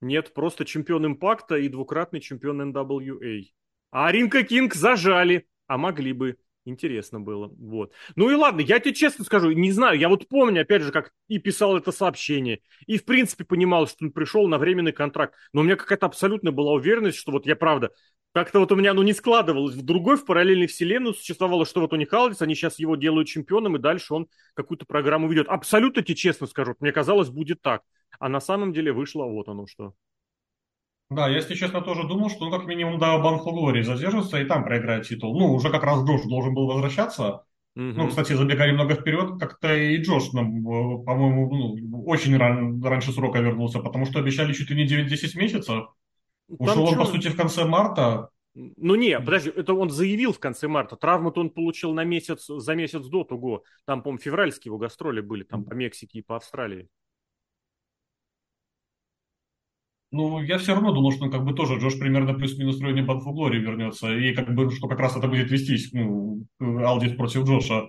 Нет, просто чемпион Импакта и двукратный чемпион NWA. А Ринка Кинг зажали, а могли бы. Интересно было. Вот. Ну и ладно, я тебе честно скажу, не знаю, я вот помню, опять же, как и писал это сообщение, и в принципе понимал, что он пришел на временный контракт, но у меня какая-то абсолютно была уверенность, что вот я правда, как-то вот у меня, ну, не складывалось. В другой, в параллельной вселенной существовало, что вот у них Алдис, они сейчас его делают чемпионом, и дальше он какую-то программу ведет. Абсолютно тебе честно скажу, мне казалось, будет так. А на самом деле вышло вот оно что. Да, я, если честно, тоже думал, что, ну, как минимум, до Банху Глории задержится и там проиграет титул. Ну, уже как раз Джош должен был возвращаться. Mm-hmm. Ну, кстати, забегая немного вперед, как-то и Джош, нам, э, по-моему, ну, очень ран, раньше срока вернулся, потому что обещали чуть ли не 9-10 месяцев. Ушел он, по сути, в конце марта. Ну не, подожди, это он заявил в конце марта. Травму-то он получил на месяц, за месяц до того. Там, по-моему, февральские его гастроли были, там по Мексике и по Австралии. Ну, я все равно думал, что ну, как бы тоже Джош примерно плюс-минус в районе Банфу Глори вернется. И как бы, что как раз это будет вестись, ну, Алдис против Джоша.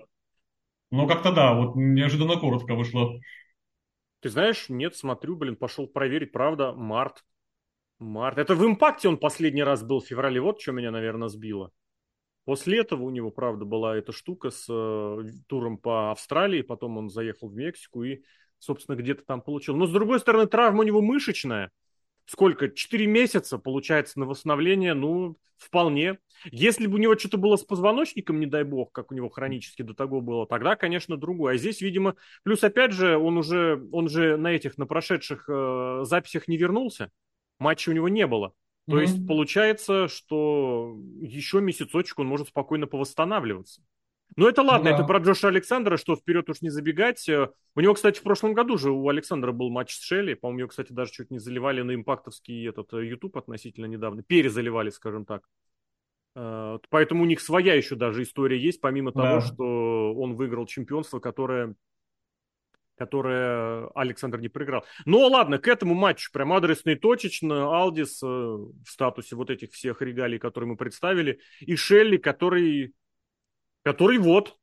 Но как-то да, вот неожиданно коротко вышло. Ты знаешь, нет, смотрю, блин, пошел проверить, правда, март. Март. Это в импакте он последний раз был в феврале. Вот что меня, наверное, сбило. После этого у него, правда, была эта штука с э, туром по Австралии, потом он заехал в Мексику и, собственно, где-то там получил. Но, с другой стороны, травма у него мышечная. Сколько? Четыре месяца, получается, на восстановление, ну, вполне. Если бы у него что-то было с позвоночником, не дай бог, как у него хронически до того было, тогда, конечно, другое. А здесь, видимо, плюс, опять же, он уже, он же на этих, на прошедших э, записях не вернулся. Матча у него не было. То mm-hmm. есть получается, что еще месяцочек он может спокойно повосстанавливаться. Но это ладно, да. это про Джоша Александра, что вперед уж не забегать. У него, кстати, в прошлом году же у Александра был матч с Шелли. По-моему, его, кстати, даже чуть не заливали на импактовский этот э, YouTube относительно недавно. Перезаливали, скажем так. Э, поэтому у них своя еще даже история есть, помимо да. того, что он выиграл чемпионство, которое которое Александр не проиграл. Ну ладно, к этому матчу прям адресно и точечно. Алдис э, в статусе вот этих всех регалий, которые мы представили, и Шелли, который, который вот,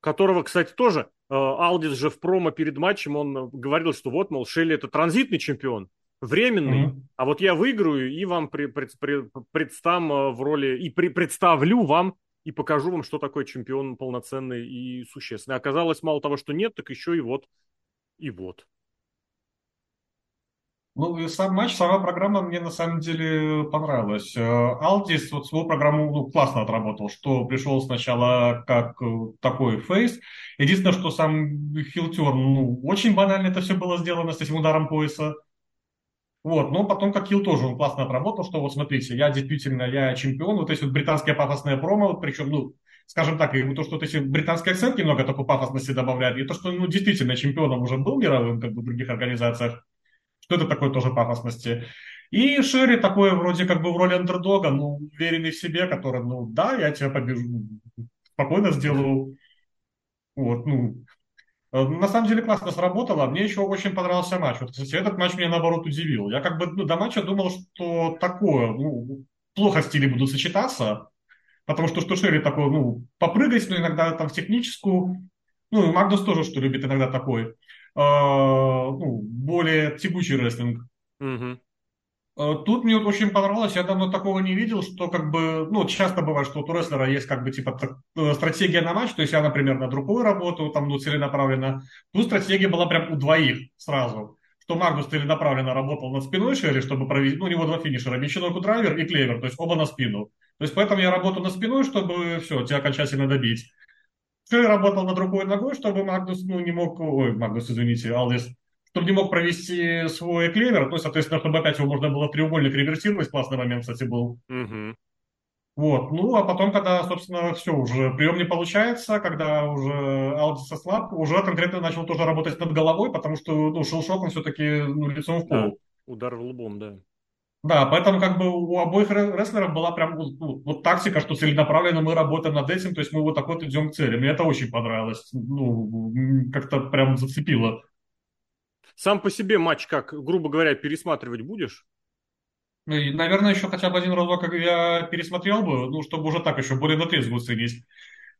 которого, кстати, тоже э, Алдис же в промо перед матчем, он говорил, что вот, мол, Шелли это транзитный чемпион, временный, mm-hmm. а вот я выиграю и вам при, при, при, предстам э, в роли, и при, представлю вам и покажу вам, что такое чемпион полноценный и существенный. Оказалось, мало того, что нет, так еще и вот и вот. Ну, и сам матч, сама программа мне на самом деле понравилась. Э, Алдис вот свою программу ну, классно отработал, что пришел сначала как э, такой фейс. Единственное, что сам Хилтер, ну, очень банально это все было сделано с этим ударом пояса. Вот, но потом как Хилл тоже он классно отработал, что вот смотрите, я действительно, я чемпион, вот эти вот британские пафосные промо, причем, ну, скажем так, и то, что вот эти британские акцент немного такой пафосности добавляют, и то, что ну, действительно чемпионом уже был мировым, как бы в других организациях, что это такое тоже пафосности. И Шерри такой вроде как бы в роли андердога, ну, уверенный в себе, который, ну, да, я тебя побежу, спокойно сделаю. Вот, ну, на самом деле классно сработало. Мне еще очень понравился матч. Вот, кстати, этот матч меня наоборот удивил. Я как бы ну, до матча думал, что такое, ну, плохо стили будут сочетаться. Потому что что Шерри такой, ну, попрыгать, но иногда там в техническую. Ну, Магдус тоже, что любит иногда такой. Э, ну, более тягучий рестлинг. Угу. Тут мне очень понравилось, я давно такого не видел, что как бы, ну, часто бывает, что у рестлера есть как бы типа э, стратегия на матч, то есть я, например, на другую работаю, там, ну, целенаправленно. Тут стратегия была прям у двоих сразу что Магнус целенаправленно работал над спиной Шелли, чтобы провести, ну, у него два финишера, Michinoku Driver и клевер, то есть оба на спину. То есть поэтому я работаю над спиной, чтобы все, тебя окончательно добить. Шелли работал над рукой ногой, чтобы Магнус, ну, не мог, ой, Магнус, извините, Алдис, чтобы не мог провести свой клевер, ну, соответственно, чтобы опять его можно было треугольник реверсировать, классный момент, кстати, был. Угу. Вот, ну, а потом, когда, собственно, все, уже прием не получается, когда уже Алдис ослаб, уже конкретно начал тоже работать над головой, потому что, ну, Shell Shock он все-таки ну, лицом в пол. Да, удар в лбом, да. Да, поэтому как бы у обоих рестлеров была прям ну, вот тактика, что целенаправленно мы работаем над этим, то есть мы вот так вот идем к цели. Мне это очень понравилось, ну, как-то прям зацепило. Сам по себе матч как, грубо говоря, пересматривать будешь? Ну, наверное, еще хотя бы один разок я пересмотрел бы, ну, чтобы уже так еще более на трезвую ценить.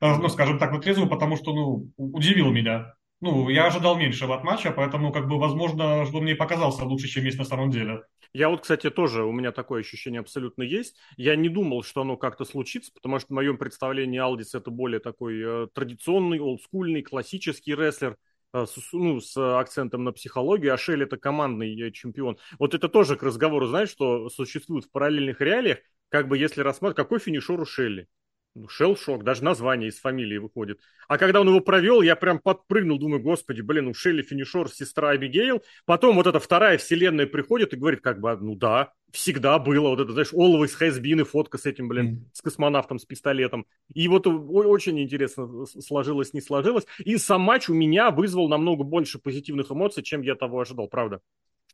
Э, ну, скажем так, на трезвую, потому что, ну, удивил меня. Ну, я ожидал меньшего от матча, поэтому, как бы, возможно, что мне показался лучше, чем есть на самом деле. Я вот, кстати, тоже, у меня такое ощущение абсолютно есть. Я не думал, что оно как-то случится, потому что в моем представлении Алдис это более такой э, традиционный, олдскульный, классический рестлер, э, с, ну, с акцентом на психологию, а Шелли это командный э, чемпион. Вот это тоже к разговору, знаешь, что существует в параллельных реалиях, как бы если рассматривать, какой финишер у Шелли? Ну, Шелл-шок, даже название из фамилии выходит. А когда он его провел, я прям подпрыгнул, думаю, господи, блин, у Шелли финишер, сестра Абигейл. Потом вот эта вторая вселенная приходит и говорит, как бы, ну да, всегда было. Вот это, знаешь, always has been и фотка с этим, блин, mm. с космонавтом, с пистолетом. И вот очень интересно, сложилось, не сложилось. И сам матч у меня вызвал намного больше позитивных эмоций, чем я того ожидал, правда.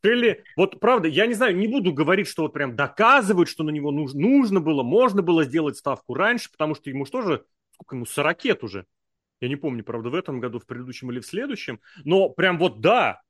Шелли, вот правда, я не знаю, не буду говорить, что вот прям доказывают, что на него нужно, нужно было, можно было сделать ставку раньше, потому что ему что же, сколько ему, 40 уже. Я не помню, правда, в этом году, в предыдущем или в следующем. Но прям вот да,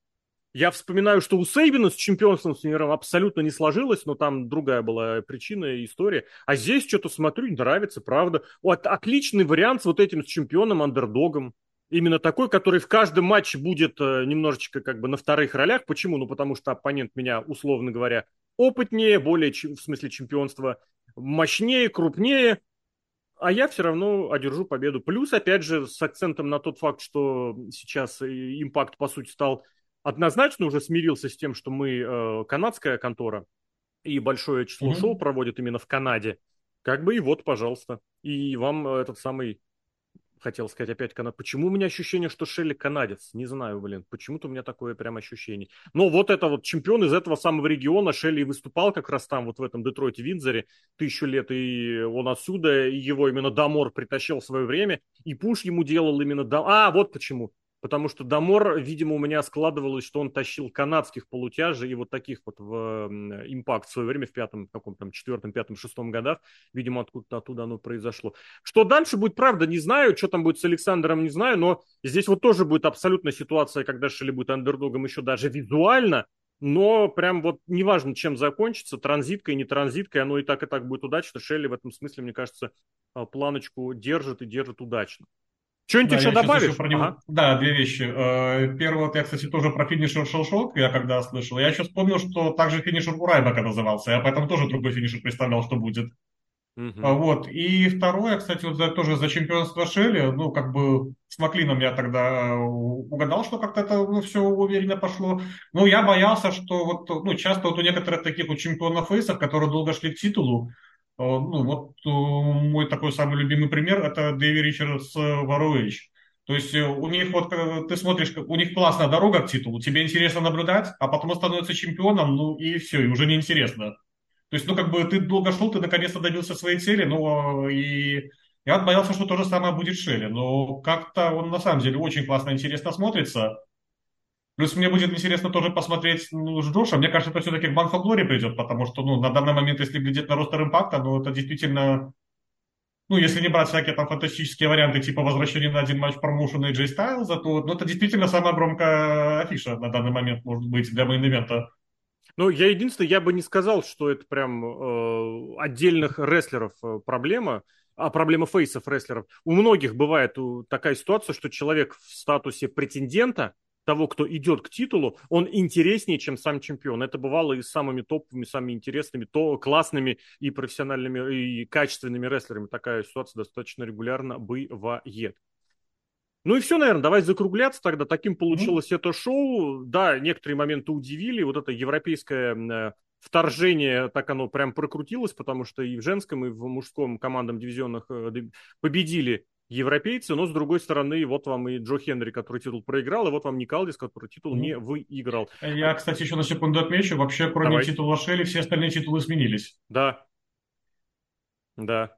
я вспоминаю, что у Сейбина с чемпионством с миром абсолютно не сложилось, но там другая была причина и история. А здесь что-то смотрю, нравится, правда. Вот отличный вариант с вот этим с чемпионом, андердогом. Именно такой, который в каждом матче будет э, немножечко как бы на вторых ролях. Почему? Ну, потому что оппонент меня, условно говоря, опытнее, более, в смысле чемпионства, мощнее, крупнее, а я все равно одержу победу. Плюс, опять же, с акцентом на тот факт, что сейчас импакт, по сути, стал однозначно уже смирился с тем, что мы э, канадская контора, и большое число mm-hmm. шоу проводят именно в Канаде. Как бы и вот, пожалуйста. И вам этот самый хотел сказать опять канад. Почему у меня ощущение, что Шелли канадец? Не знаю, блин. Почему-то у меня такое прям ощущение. Но вот это вот чемпион из этого самого региона. Шелли выступал как раз там, вот в этом Детройте, Винзоре, тысячу лет, и он отсюда, и его именно Д'Амор притащил в свое время, и push ему делал именно... Дам... А, вот почему потому что Д'Амор, видимо, у меня складывалось, что он тащил канадских полутяжей и вот таких вот в Impact в свое время в пятом, каком там четвертом, пятом, шестом годах, видимо, откуда-то оттуда оно произошло. Что дальше будет, правда, не знаю, что там будет с Александром, не знаю, но здесь вот тоже будет абсолютно ситуация, когда Шелли будет андердогом еще даже визуально, но прям вот неважно, чем закончится, транзиткой, не транзиткой, оно и так, и так будет удачно. Шелли в этом смысле, мне кажется, а, планочку держит и держит удачно. Что-нибудь да, еще добавишь? Про него... ага. Да, две вещи. Э, первое, вот я, кстати, тоже про финишер Шелшок, я когда слышал. Я еще вспомнил, что также финишер у Райбака назывался. Я поэтому тоже другой финишер представлял, что будет. Угу. Вот. И второе, кстати, вот за, тоже за чемпионство Шелли, ну, как бы с Маклином я тогда угадал, что как-то это ну, все уверенно пошло. Но я боялся, что вот, ну, часто вот у некоторых таких вот чемпионов фейсов, которые долго шли к титулу, Э, ну, вот э, мой такой самый любимый пример – это Дэви Ричардс Варуэйч. То есть э, у них вот, ты смотришь, у них классная дорога к титулу, тебе интересно наблюдать, а потом он становится чемпионом, ну и все, и уже неинтересно. То есть, ну, как бы ты долго шел, ты наконец-то добился своей цели, ну, и я боялся, что то же самое будет Шелли, но как-то он на самом деле очень классно, интересно смотрится. Плюс мне будет интересно тоже посмотреть ну, с Джоша. Мне кажется, это все-таки к Bound for Glory придет, потому что ну, на данный момент, если глядеть на roster Impact а, ну это действительно ну, если не брать всякие там фантастические варианты, типа возвращения на один матч промоушена Эй Джей Стайлза, то ну, это действительно самая громкая афиша на данный момент может быть для main event а. Ну, я единственное, я бы не сказал, что это прям э, отдельных рестлеров э, проблема, а проблема face ов рестлеров. У многих бывает такая ситуация, что человек в статусе претендента – того, кто идет к титулу, он интереснее, чем сам чемпион. Это бывало и с самыми топовыми, самыми интересными, то классными и профессиональными, и качественными рестлерами. Такая ситуация достаточно регулярно бывает. Ну и все, наверное, давай закругляться тогда. Таким получилось mm-hmm. это шоу. Да, некоторые моменты удивили. Вот это европейское э, вторжение, так оно прям прокрутилось, потому что и в женском, и в мужском командам дивизионах э, победили европейцы, но с другой стороны, вот вам и Джо Хенри, который титул проиграл, и вот вам Никалдис, который титул не выиграл. Я, кстати, еще на секунду отмечу, вообще, кроме Давай. титула Шелли, все остальные титулы сменились. Да. Да.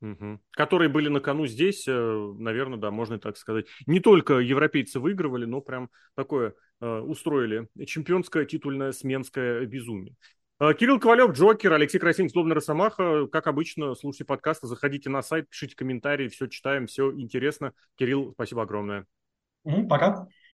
Угу. Которые были на кону здесь, э, наверное, да, можно так сказать. Не только европейцы выигрывали, но прям такое э, устроили чемпионское титульное сменское безумие. Э, Кирилл Ковалев, Джокер, Алексей Красин, Злобный Росомаха. Как обычно, слушайте подкасты, заходите на сайт, пишите комментарии, все читаем, все интересно. Кирилл, спасибо огромное. Пока.